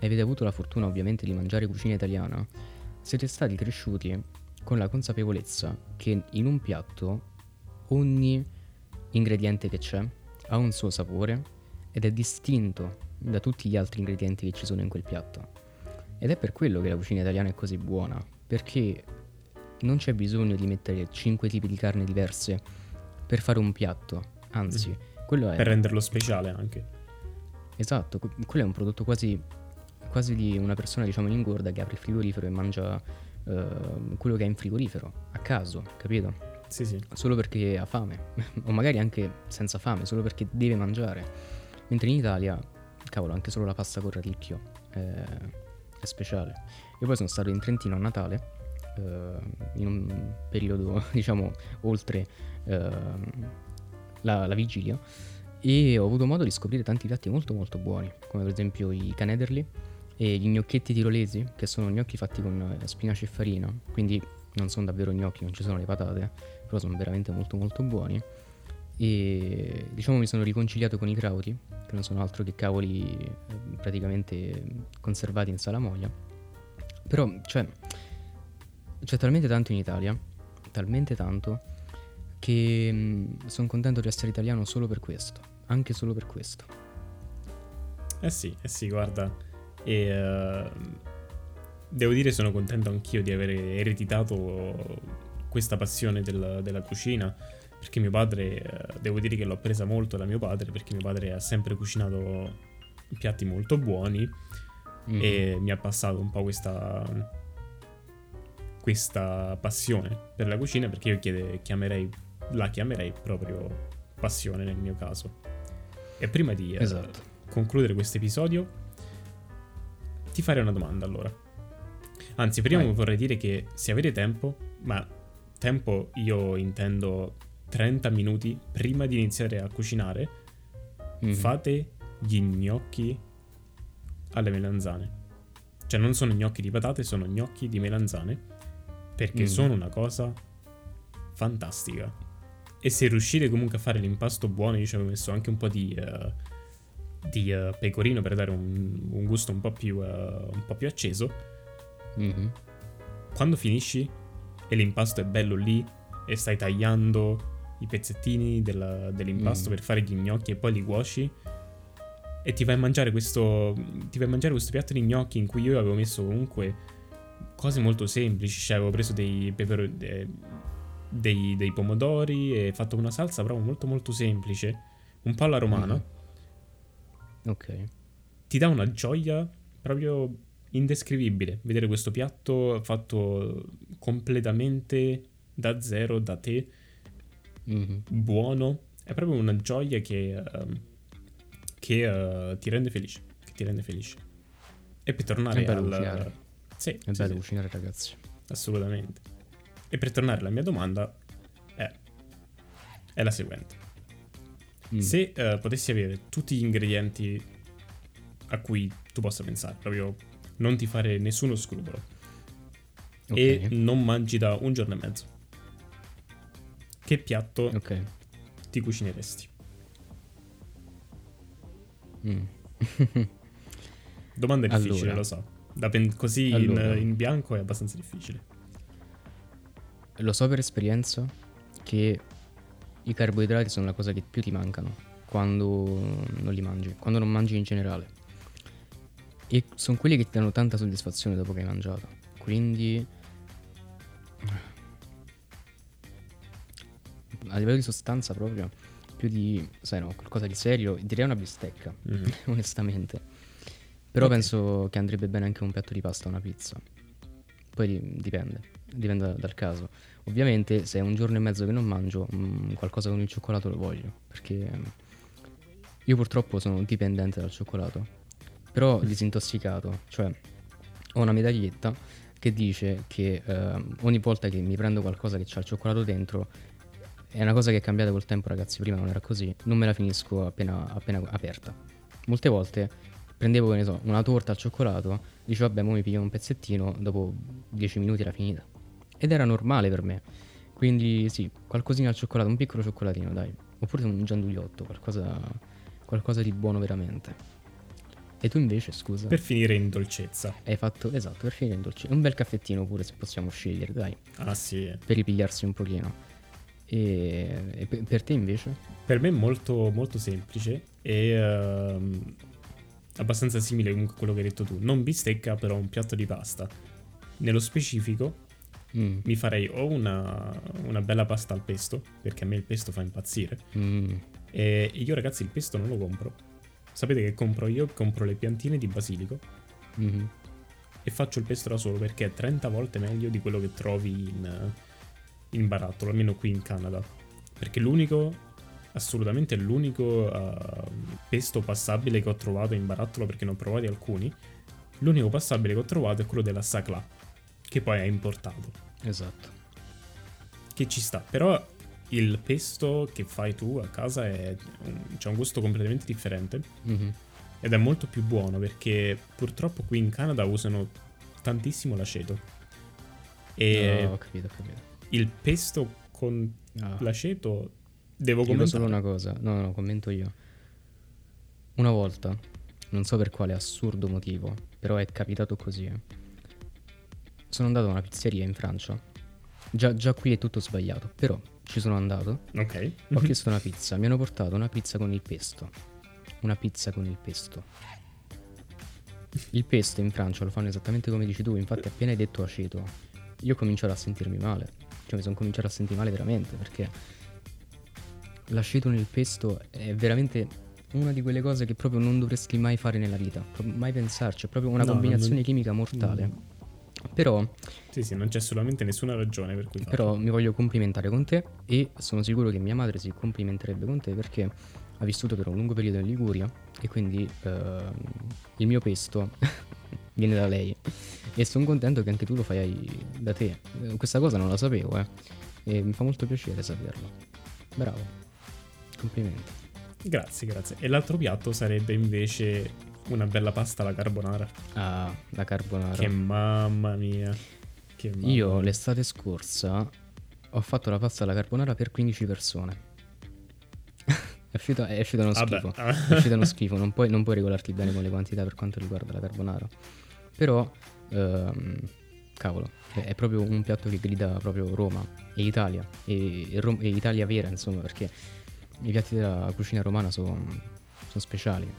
Speaker 1: e avete avuto la fortuna ovviamente di mangiare cucina italiana, siete stati cresciuti con la consapevolezza che in un piatto ogni ingrediente che c'è ha un suo sapore ed è distinto da tutti gli altri ingredienti che ci sono in quel piatto. Ed è per quello che la cucina italiana è così buona, perché non c'è bisogno di mettere 5 tipi di carne diverse per fare un piatto, anzi, quello è...
Speaker 2: Per renderlo speciale anche.
Speaker 1: Esatto, que- quello è un prodotto quasi, quasi di una persona, diciamo, ingorda che apre il frigorifero e mangia eh, quello che ha in frigorifero, a caso, capito?
Speaker 2: Sì, sì.
Speaker 1: Solo perché ha fame, o magari anche senza fame, solo perché deve mangiare. Mentre in Italia, cavolo, anche solo la pasta con radicchio è, è speciale. Io poi sono stato in Trentino a Natale, eh, in un periodo, diciamo, oltre ehm, la, la vigilia, e ho avuto modo di scoprire tanti piatti molto molto buoni, come per esempio i canederli e gli gnocchetti tirolesi, che sono gnocchi fatti con eh, spinaci e farina, quindi non sono davvero gnocchi, non ci sono le patate, però sono veramente molto molto buoni. E diciamo mi sono riconciliato con i crauti, che non sono altro che cavoli eh, praticamente conservati in salamoia. Però, cioè, c'è talmente tanto in Italia, talmente tanto, che sono contento di essere italiano solo per questo, anche solo per questo.
Speaker 2: Eh sì, eh sì, guarda. E eh, devo dire sono contento anch'io di aver ereditato questa passione del- della cucina. Perché mio padre, eh, devo dire che l'ho presa molto da mio padre, perché mio padre ha sempre cucinato piatti molto buoni
Speaker 1: Mhm.
Speaker 2: e mi ha passato un po' questa questa passione per la cucina perché io chiede- chiamerei la chiamerei proprio passione nel mio caso. E prima di eh,
Speaker 1: Esatto.
Speaker 2: concludere questo episodio, ti farei una domanda allora. Anzi, prima
Speaker 1: Vai.
Speaker 2: vorrei dire che se avete tempo, ma tempo io intendo 30 minuti prima di iniziare a cucinare,
Speaker 1: Mhm.
Speaker 2: fate gli gnocchi alle melanzane. Cioè non sono gnocchi di patate, sono gnocchi di melanzane, perché
Speaker 1: Mm.
Speaker 2: sono una cosa fantastica. E se riuscite comunque a fare l'impasto buono, io ci avevo messo anche un po' di, eh, di eh, pecorino per dare un, un gusto un po' più, eh, un po' più acceso,
Speaker 1: Mhm.
Speaker 2: quando finisci e l'impasto è bello lì e stai tagliando i pezzettini della- dell'impasto
Speaker 1: Mm.
Speaker 2: per fare gli gnocchi e poi li cuoci e ti vai a mangiare questo ti vai a mangiare questo piatto di gnocchi in cui io avevo messo comunque cose molto semplici cioè avevo preso dei pepero de- dei, dei pomodori e fatto una salsa proprio molto molto semplice un po' alla romana
Speaker 1: Mhm. Ok.
Speaker 2: ti dà una gioia proprio indescrivibile vedere questo piatto fatto completamente da zero da te
Speaker 1: Mhm.
Speaker 2: buono è proprio una gioia che, ehm, che eh, ti rende felice che ti rende felice e per tornare
Speaker 1: È bello
Speaker 2: al
Speaker 1: cucinare.
Speaker 2: sì,
Speaker 1: È
Speaker 2: sì,
Speaker 1: bello
Speaker 2: sì,
Speaker 1: cucinare, ragazzi.
Speaker 2: assolutamente e per tornare alla mia domanda è, è la seguente
Speaker 1: Mm.
Speaker 2: se eh, potessi avere tutti gli ingredienti a cui tu possa pensare proprio non ti fare nessuno scrupolo
Speaker 1: Ok.
Speaker 2: e non mangi da un giorno e mezzo che piatto
Speaker 1: Ok.
Speaker 2: ti cucineresti?
Speaker 1: Mm.
Speaker 2: Domanda difficile,
Speaker 1: Allora.
Speaker 2: lo so. Da pen- così
Speaker 1: Allora.
Speaker 2: in, in bianco è abbastanza difficile.
Speaker 1: Lo so per esperienza che i carboidrati sono la cosa che più ti mancano quando non li mangi, quando non mangi in generale. E sono quelli che ti danno tanta soddisfazione dopo che hai mangiato. Quindi a livello di sostanza proprio più di, sai no, qualcosa di serio, direi una bistecca,
Speaker 2: Mhm.
Speaker 1: onestamente. Però
Speaker 2: Ok.
Speaker 1: penso che andrebbe bene anche un piatto di pasta una pizza. Poi di- dipende, dipende da- dal caso. Ovviamente se è un giorno e mezzo che non mangio, mm, qualcosa con il cioccolato lo voglio, perché mm, io purtroppo sono dipendente dal cioccolato, però disintossicato, cioè ho una medaglietta che dice che eh, ogni volta che mi prendo qualcosa che ha il cioccolato dentro, è una cosa che è cambiata col tempo ragazzi, prima non era così, non me la finisco appena, appena aperta. Molte volte prendevo, che ne so, una torta al cioccolato, dicevo vabbè, mo mi piglio un pezzettino, dopo 10 minuti era finita. Ed era normale per me. Quindi sì, qualcosina al cioccolato, un piccolo cioccolatino, dai. Oppure un gianduiotto, qualcosa, qualcosa di buono veramente. E tu invece, scusa,
Speaker 2: Per finire in dolcezza.
Speaker 1: hai fatto, esatto, per finire in dolce. Un bel caffettino pure se possiamo scegliere, dai,
Speaker 2: Ah sì.
Speaker 1: per ripigliarsi un pochino. E, e pe- per te invece?
Speaker 2: Per me è molto, molto semplice e ehm, abbastanza simile comunque a quello che hai detto tu. Non bistecca, però un piatto di pasta. Nello specifico
Speaker 1: Mm,
Speaker 2: mi farei o una, una bella pasta al pesto, perché a me il pesto fa impazzire.
Speaker 1: mm,
Speaker 2: E io ragazzi il pesto non lo compro. Sapete che compro io? Compro le piantine di basilico
Speaker 1: mhm.
Speaker 2: e faccio il pesto da solo perché è 30 volte meglio di quello che trovi in, in barattolo, almeno qui in Canada. Perché l'unico, assolutamente l'unico eh, pesto passabile che ho trovato in barattolo, perché ne ho provati alcuni, l'unico passabile che ho trovato è quello della Sacla, che poi è importato.
Speaker 1: Esatto.
Speaker 2: Che ci sta, però il pesto che fai tu a casa è un- c'ha un gusto completamente differente.
Speaker 1: Mhm.
Speaker 2: Ed è molto più buono perché purtroppo qui in Canada usano tantissimo l'aceto. E
Speaker 1: No, ho capito, ho capito.
Speaker 2: il pesto con
Speaker 1: Ah.
Speaker 2: l'aceto devo
Speaker 1: Dico
Speaker 2: commentare.
Speaker 1: solo una cosa, no, no, commento io. Una volta, non so per quale assurdo motivo, però è capitato così. eh. Sono andato a una pizzeria in Francia. Già, già qui è tutto sbagliato, però ci sono andato,
Speaker 2: Ok.
Speaker 1: ho chiesto una pizza, mi hanno portato una pizza con il pesto. Una pizza con il pesto. Il pesto in Francia lo fanno esattamente come dici tu, infatti appena hai detto aceto, io ho cominciato a sentirmi male. Cioè mi sono cominciato a sentire male veramente perché l'aceto nel pesto è veramente una di quelle cose che proprio non dovresti mai fare nella vita, mai pensarci, è proprio una
Speaker 2: No,
Speaker 1: combinazione
Speaker 2: non-
Speaker 1: chimica mortale. Però,
Speaker 2: Sì, sì, non c'è assolutamente nessuna ragione per cui farlo.
Speaker 1: però mi voglio complimentare con te e sono sicuro che mia madre si complimenterebbe con te perché ha vissuto per un lungo periodo in Liguria e quindi ehm, il mio pesto viene da lei e sono contento che anche tu lo fai da te. Eh, Questa cosa non la sapevo, eh. E mi fa molto piacere saperlo. Bravo. Complimenti.
Speaker 2: Grazie, grazie. E l'altro piatto sarebbe invece una bella pasta alla carbonara.
Speaker 1: Ah, la carbonara.
Speaker 2: Che mamma mia. Che mamma
Speaker 1: Io
Speaker 2: mia.
Speaker 1: l'estate scorsa ho fatto la pasta alla carbonara per 15 persone. è, uscito, è uscito uno
Speaker 2: Vabbè.
Speaker 1: schifo. È uscito uno schifo, non puoi, non puoi regolarti bene con le quantità per quanto riguarda la carbonara. Però, ehm, cavolo, è, è proprio un piatto che grida proprio Roma e Italia. E, e Rom- e Italia vera, insomma, perché i piatti della cucina romana sono speciali.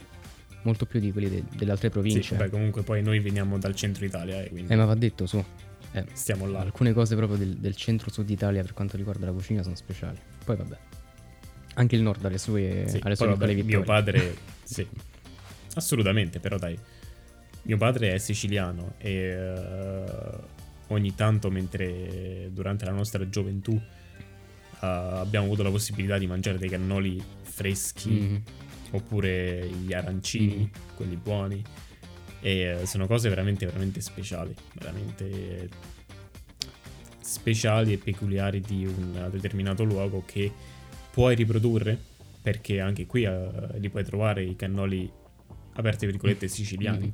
Speaker 1: Molto più di quelli de- delle altre
Speaker 2: Sì,
Speaker 1: province.
Speaker 2: beh, comunque poi noi veniamo dal centro Italia, eh, quindi
Speaker 1: eh, ma va detto su. Eh,
Speaker 2: stiamo là.
Speaker 1: Alcune cose proprio del, del centro-sud Italia per quanto riguarda la cucina sono speciali. Poi vabbè. Anche il nord ha le sue,
Speaker 2: Sì,
Speaker 1: ha le
Speaker 2: poi
Speaker 1: sue
Speaker 2: vabbè,
Speaker 1: vittorie.
Speaker 2: mio padre, sì, assolutamente, però dai, mio padre è siciliano e eh, ogni tanto mentre durante la nostra gioventù eh, abbiamo avuto la possibilità di mangiare dei cannoli freschi
Speaker 1: Mhm.
Speaker 2: Oppure gli arancini,
Speaker 1: Mhm.
Speaker 2: quelli buoni, e eh, sono cose veramente, veramente speciali, veramente speciali e peculiari di un determinato luogo che puoi riprodurre, perché anche qui eh, li puoi trovare i cannoli, aperte virgolette, siciliani,
Speaker 1: Mhm.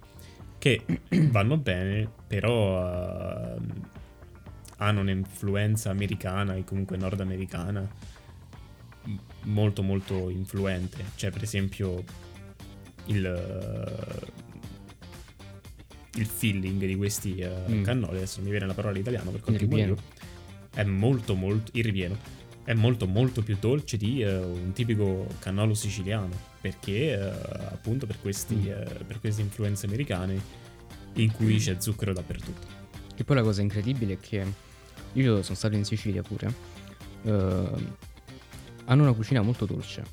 Speaker 2: che vanno bene, però ehm, hanno un'influenza americana e comunque nordamericana molto molto influente. Cioè, per esempio, il, eh, il feeling di questi eh,
Speaker 1: Mm.
Speaker 2: cannoli, adesso mi viene la parola in italiano per riguarda
Speaker 1: ripieno.
Speaker 2: è molto molto il ripieno è molto molto più dolce di eh, un tipico cannolo siciliano perché eh, appunto per, questi,
Speaker 1: Mm.
Speaker 2: eh, per queste influenze americane in cui c'è zucchero dappertutto
Speaker 1: E poi la cosa incredibile è che io sono stato in Sicilia pure. Hanno una cucina molto dolce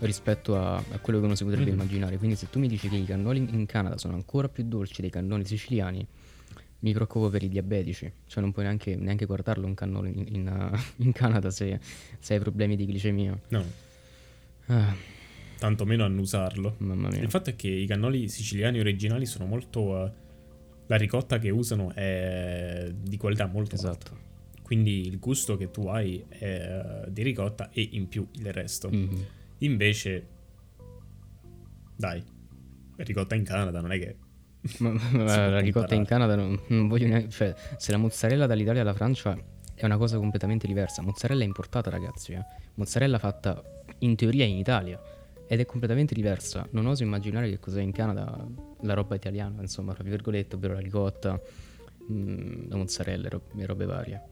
Speaker 1: rispetto a, a quello che uno si potrebbe
Speaker 2: Mhm.
Speaker 1: immaginare. Quindi se tu mi dici che i cannoli in Canada sono ancora più dolci dei cannoli siciliani, mi preoccupo per i diabetici. Cioè non puoi neanche, neanche guardarlo un cannolo in, in, in Canada se, se hai problemi di glicemia.
Speaker 2: no
Speaker 1: Ah,
Speaker 2: tantomeno annusarlo
Speaker 1: mamma mia.
Speaker 2: il fatto è che i cannoli siciliani originali sono molto eh, la ricotta che usano è di qualità molto alta
Speaker 1: Esatto.
Speaker 2: Quindi il gusto che tu hai è eh, di ricotta e in più il resto
Speaker 1: Mhm.
Speaker 2: Invece, dai, ricotta in Canada non è che...
Speaker 1: Ma, ma- la ricotta in. Canada non, non voglio neanche. Cioè, se la mozzarella dall'Italia alla Francia è una cosa completamente diversa. Mozzarella importata, ragazzi. Eh. Mozzarella fatta in teoria in Italia. Ed è completamente diversa. Non oso immaginare che cos'è in Canada la roba italiana, insomma, tra virgolette, ovvero la ricotta, mm, la mozzarella e rob- robe varie.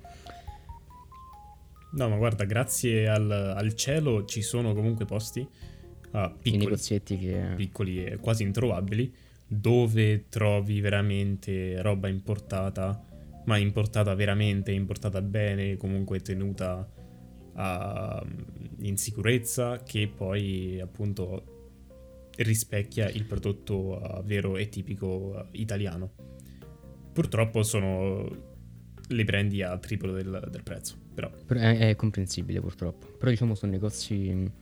Speaker 2: No, ma guarda, grazie al, al cielo ci sono comunque posti
Speaker 1: I
Speaker 2: piccoli,
Speaker 1: che.
Speaker 2: piccoli e quasi introvabili dove trovi veramente roba importata, ma importata veramente, importata bene, comunque tenuta ah, in sicurezza, che poi appunto rispecchia il prodotto ah, vero e tipico ah, italiano. Purtroppo sono li prendi a triplo del, del prezzo, però
Speaker 1: È, è comprensibile purtroppo. Però diciamo sono negozi mh,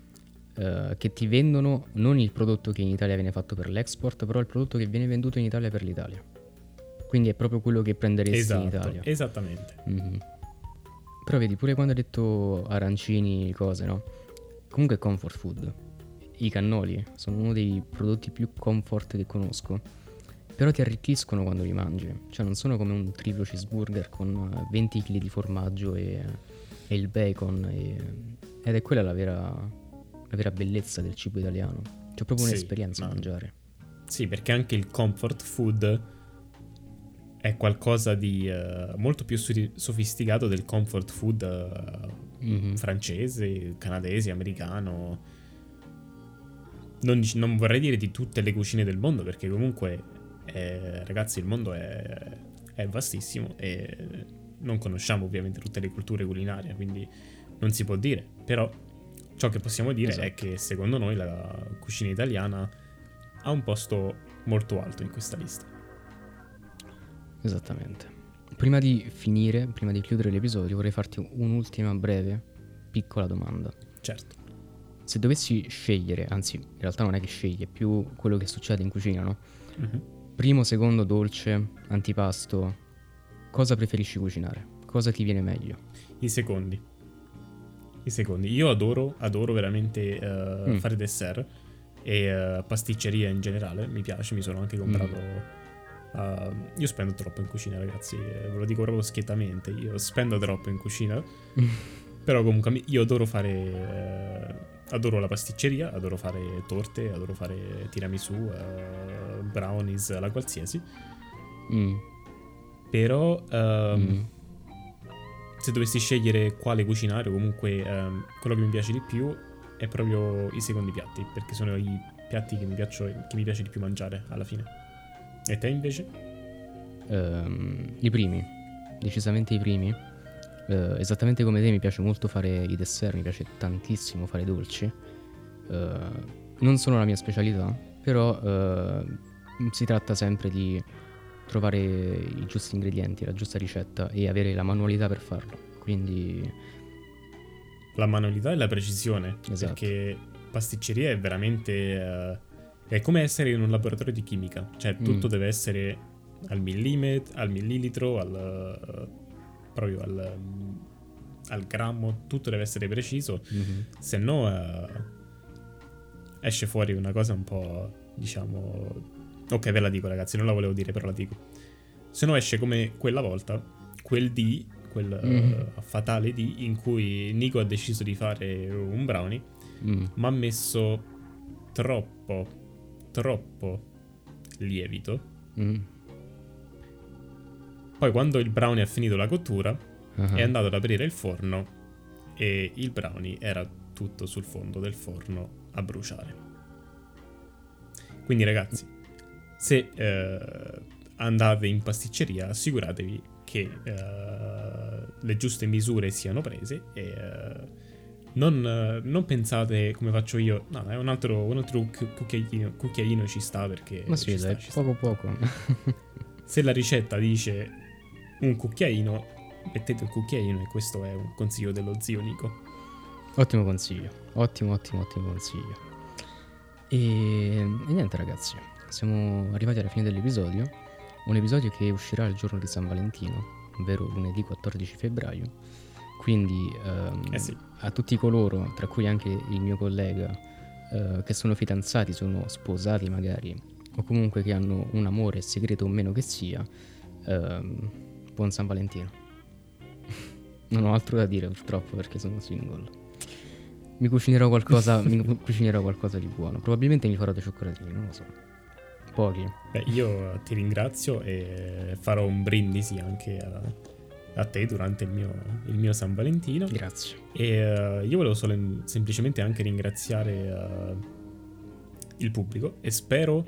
Speaker 1: eh, che ti vendono non il prodotto che in Italia viene fatto per l'export, però il prodotto che viene venduto in Italia per l'Italia. Quindi è proprio quello che prenderesti in
Speaker 2: esatto,
Speaker 1: Italia.
Speaker 2: esattamente.
Speaker 1: Mhm. Però vedi, pure quando hai detto arancini, cose, no? Comunque è comfort food. I cannoli sono uno dei prodotti più comfort che conosco. Però ti arricchiscono quando li mangi. Cioè non sono come un triplo cheeseburger con eh, 20 kg di formaggio e, e il bacon. e- ed è quella la vera, la vera bellezza del cibo italiano. C'è proprio
Speaker 2: Sì,
Speaker 1: un'esperienza a
Speaker 2: ma-
Speaker 1: mangiare.
Speaker 2: Sì, perché anche il comfort food è qualcosa di eh, molto più suri- sofisticato del comfort food eh,
Speaker 1: Mhm.
Speaker 2: francese, canadese, americano. Non, non vorrei dire di tutte le cucine del mondo, perché comunque, eh, ragazzi, il mondo è, è vastissimo e non conosciamo ovviamente tutte le culture culinarie, quindi non si può dire. Però ciò che possiamo dire è
Speaker 1: Esatto.
Speaker 2: che secondo noi la cucina italiana ha un posto molto alto in questa lista.
Speaker 1: Esattamente. prima di finire, prima di chiudere l'episodio, vorrei farti un'ultima breve, piccola domanda.
Speaker 2: Certo.
Speaker 1: Se dovessi scegliere, anzi, in realtà non è che scegli, è più quello che succede in cucina, no?
Speaker 2: Mhm.
Speaker 1: Primo, secondo, dolce, antipasto, cosa preferisci cucinare? Cosa ti viene meglio?
Speaker 2: I secondi. I secondi. Io adoro, adoro veramente eh,
Speaker 1: Mm.
Speaker 2: fare dessert e eh, pasticceria in generale. Mi piace, mi sono anche comprato. eh, io spendo troppo in cucina, ragazzi. Ve lo dico proprio schiettamente. Io spendo troppo in cucina. Però comunque io adoro fare. eh, adoro la pasticceria, adoro fare torte, adoro fare tiramisù, eh, brownies, la qualsiasi.
Speaker 1: Mm,
Speaker 2: Però. ehm,
Speaker 1: mm.
Speaker 2: se dovessi scegliere quale cucinare o comunque ehm, quello che mi piace di più è proprio i secondi piatti, perché sono i piatti che mi, piaccio- che mi piace di più mangiare alla fine. E te invece?
Speaker 1: Ehm, I primi, decisamente i primi. Eh, esattamente come te mi piace molto fare i dessert, mi piace tantissimo fare i dolci. Eh, non sono la mia specialità, però eh, si tratta sempre di trovare i giusti ingredienti, la giusta ricetta e avere la manualità per farlo. Quindi
Speaker 2: La manualità e la precisione.
Speaker 1: Esatto.
Speaker 2: Perché pasticceria è veramente... è come essere in un laboratorio di chimica. Cioè tutto
Speaker 1: Mm.
Speaker 2: deve essere al millimetro, al millilitro, al... proprio al... al grammo. Tutto deve essere preciso.
Speaker 1: mhm,
Speaker 2: se no eh, esce fuori una cosa un po' diciamo ok ve la dico ragazzi non la volevo dire però la dico se no esce come quella volta quel D quel eh,
Speaker 1: Mhm.
Speaker 2: fatale D in cui Nico ha deciso di fare un brownie
Speaker 1: mm,
Speaker 2: ma ha messo troppo troppo lievito
Speaker 1: mm,
Speaker 2: poi quando il brownie ha finito la cottura
Speaker 1: ah,
Speaker 2: è andato ad aprire il forno e il brownie era tutto sul fondo del forno a bruciare. Quindi ragazzi, se eh, andate in pasticceria assicuratevi che eh, le giuste misure siano prese e eh, non, non pensate come faccio io, no, è un altro, un altro cu- cucchiaino, cucchiaino ci sta perché...
Speaker 1: Ma sì,
Speaker 2: ci sta,
Speaker 1: dai,
Speaker 2: ci sta.
Speaker 1: poco poco.
Speaker 2: Se la ricetta dice un cucchiaino, mettete un cucchiaino e questo è un consiglio dello zio Nico.
Speaker 1: Ottimo consiglio, ottimo, ottimo, ottimo consiglio. E, e niente ragazzi, siamo arrivati alla fine dell'episodio, un episodio che uscirà il giorno di San Valentino, ovvero lunedì 14 febbraio. Quindi ehm,
Speaker 2: Eh sì.
Speaker 1: a tutti coloro, tra cui anche il mio collega, eh, che sono fidanzati, sono sposati magari, o comunque che hanno un amore segreto o meno che sia, ehm, buon San Valentino. non ho altro da dire purtroppo perché sono single. Mi cucinerò qualcosa, mi cu- cucinerò qualcosa di buono. Probabilmente mi farò dei cioccolatini, non lo so. Pochi.
Speaker 2: Beh, io ti ringrazio e farò un brindisi anche a, a te durante il mio, il mio San Valentino.
Speaker 1: Grazie.
Speaker 2: E eh, io volevo solo semplicemente anche ringraziare eh, il pubblico e spero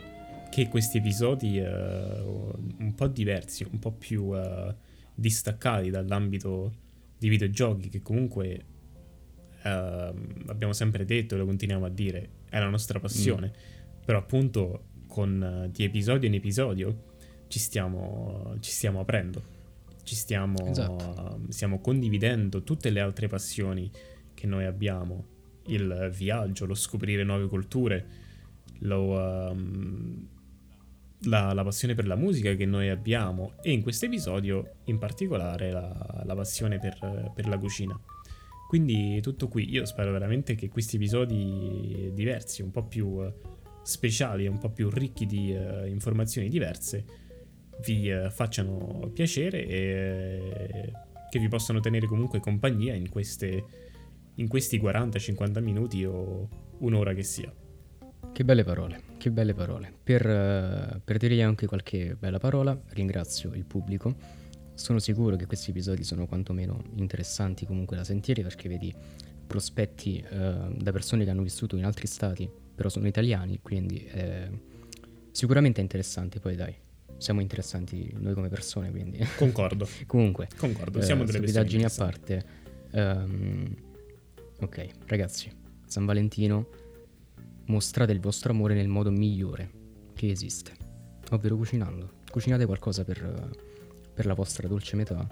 Speaker 2: che questi episodi eh, un po' diversi, un po' più eh, distaccati dall'ambito di videogiochi, che comunque ehm, abbiamo sempre detto e lo continuiamo a dire, è la nostra passione, però appunto con eh, di episodio in episodio ci stiamo, ci stiamo aprendo, ci stiamo,
Speaker 1: Esatto.
Speaker 2: stiamo condividendo tutte le altre passioni che noi abbiamo, il viaggio, lo scoprire nuove culture, lo, ehm, la, la passione per la musica che noi abbiamo e in questo episodio in particolare la, la passione per, per la cucina. Quindi tutto qui, io spero veramente che questi episodi diversi, un po' più eh, speciali, un po' più ricchi di eh, informazioni diverse, vi eh, facciano piacere e che vi possano tenere comunque compagnia in, queste, in questi 40-50 minuti o un'ora che sia.
Speaker 1: Che belle parole, che belle parole. Per, eh, per dire anche qualche bella parola, ringrazio il pubblico. Sono sicuro che questi episodi sono quantomeno interessanti comunque da sentire perché vedi prospetti eh, da persone che hanno vissuto in altri stati, però sono italiani, quindi eh, sicuramente è interessante. Poi dai, siamo interessanti noi come persone, quindi
Speaker 2: Concordo,
Speaker 1: comunque
Speaker 2: concordo, siamo
Speaker 1: eh,
Speaker 2: delle persone
Speaker 1: a parte. ehm, ok, ragazzi, San Valentino, mostrate il vostro amore nel modo migliore che esiste, ovvero cucinando. Cucinate qualcosa per, per la vostra dolce metà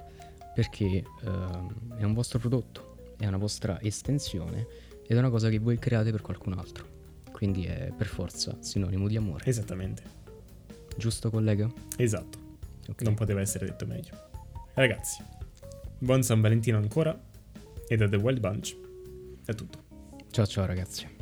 Speaker 1: perché ehm, è un vostro prodotto, è una vostra estensione ed è una cosa che voi create per qualcun altro. Quindi è per forza sinonimo di amore.
Speaker 2: Esattamente.
Speaker 1: Giusto collega?
Speaker 2: Esatto.
Speaker 1: Ok.
Speaker 2: Non poteva essere detto meglio. Ragazzi, buon San Valentino ancora e da The Wild Bunch è tutto.
Speaker 1: Ciao ciao ragazzi.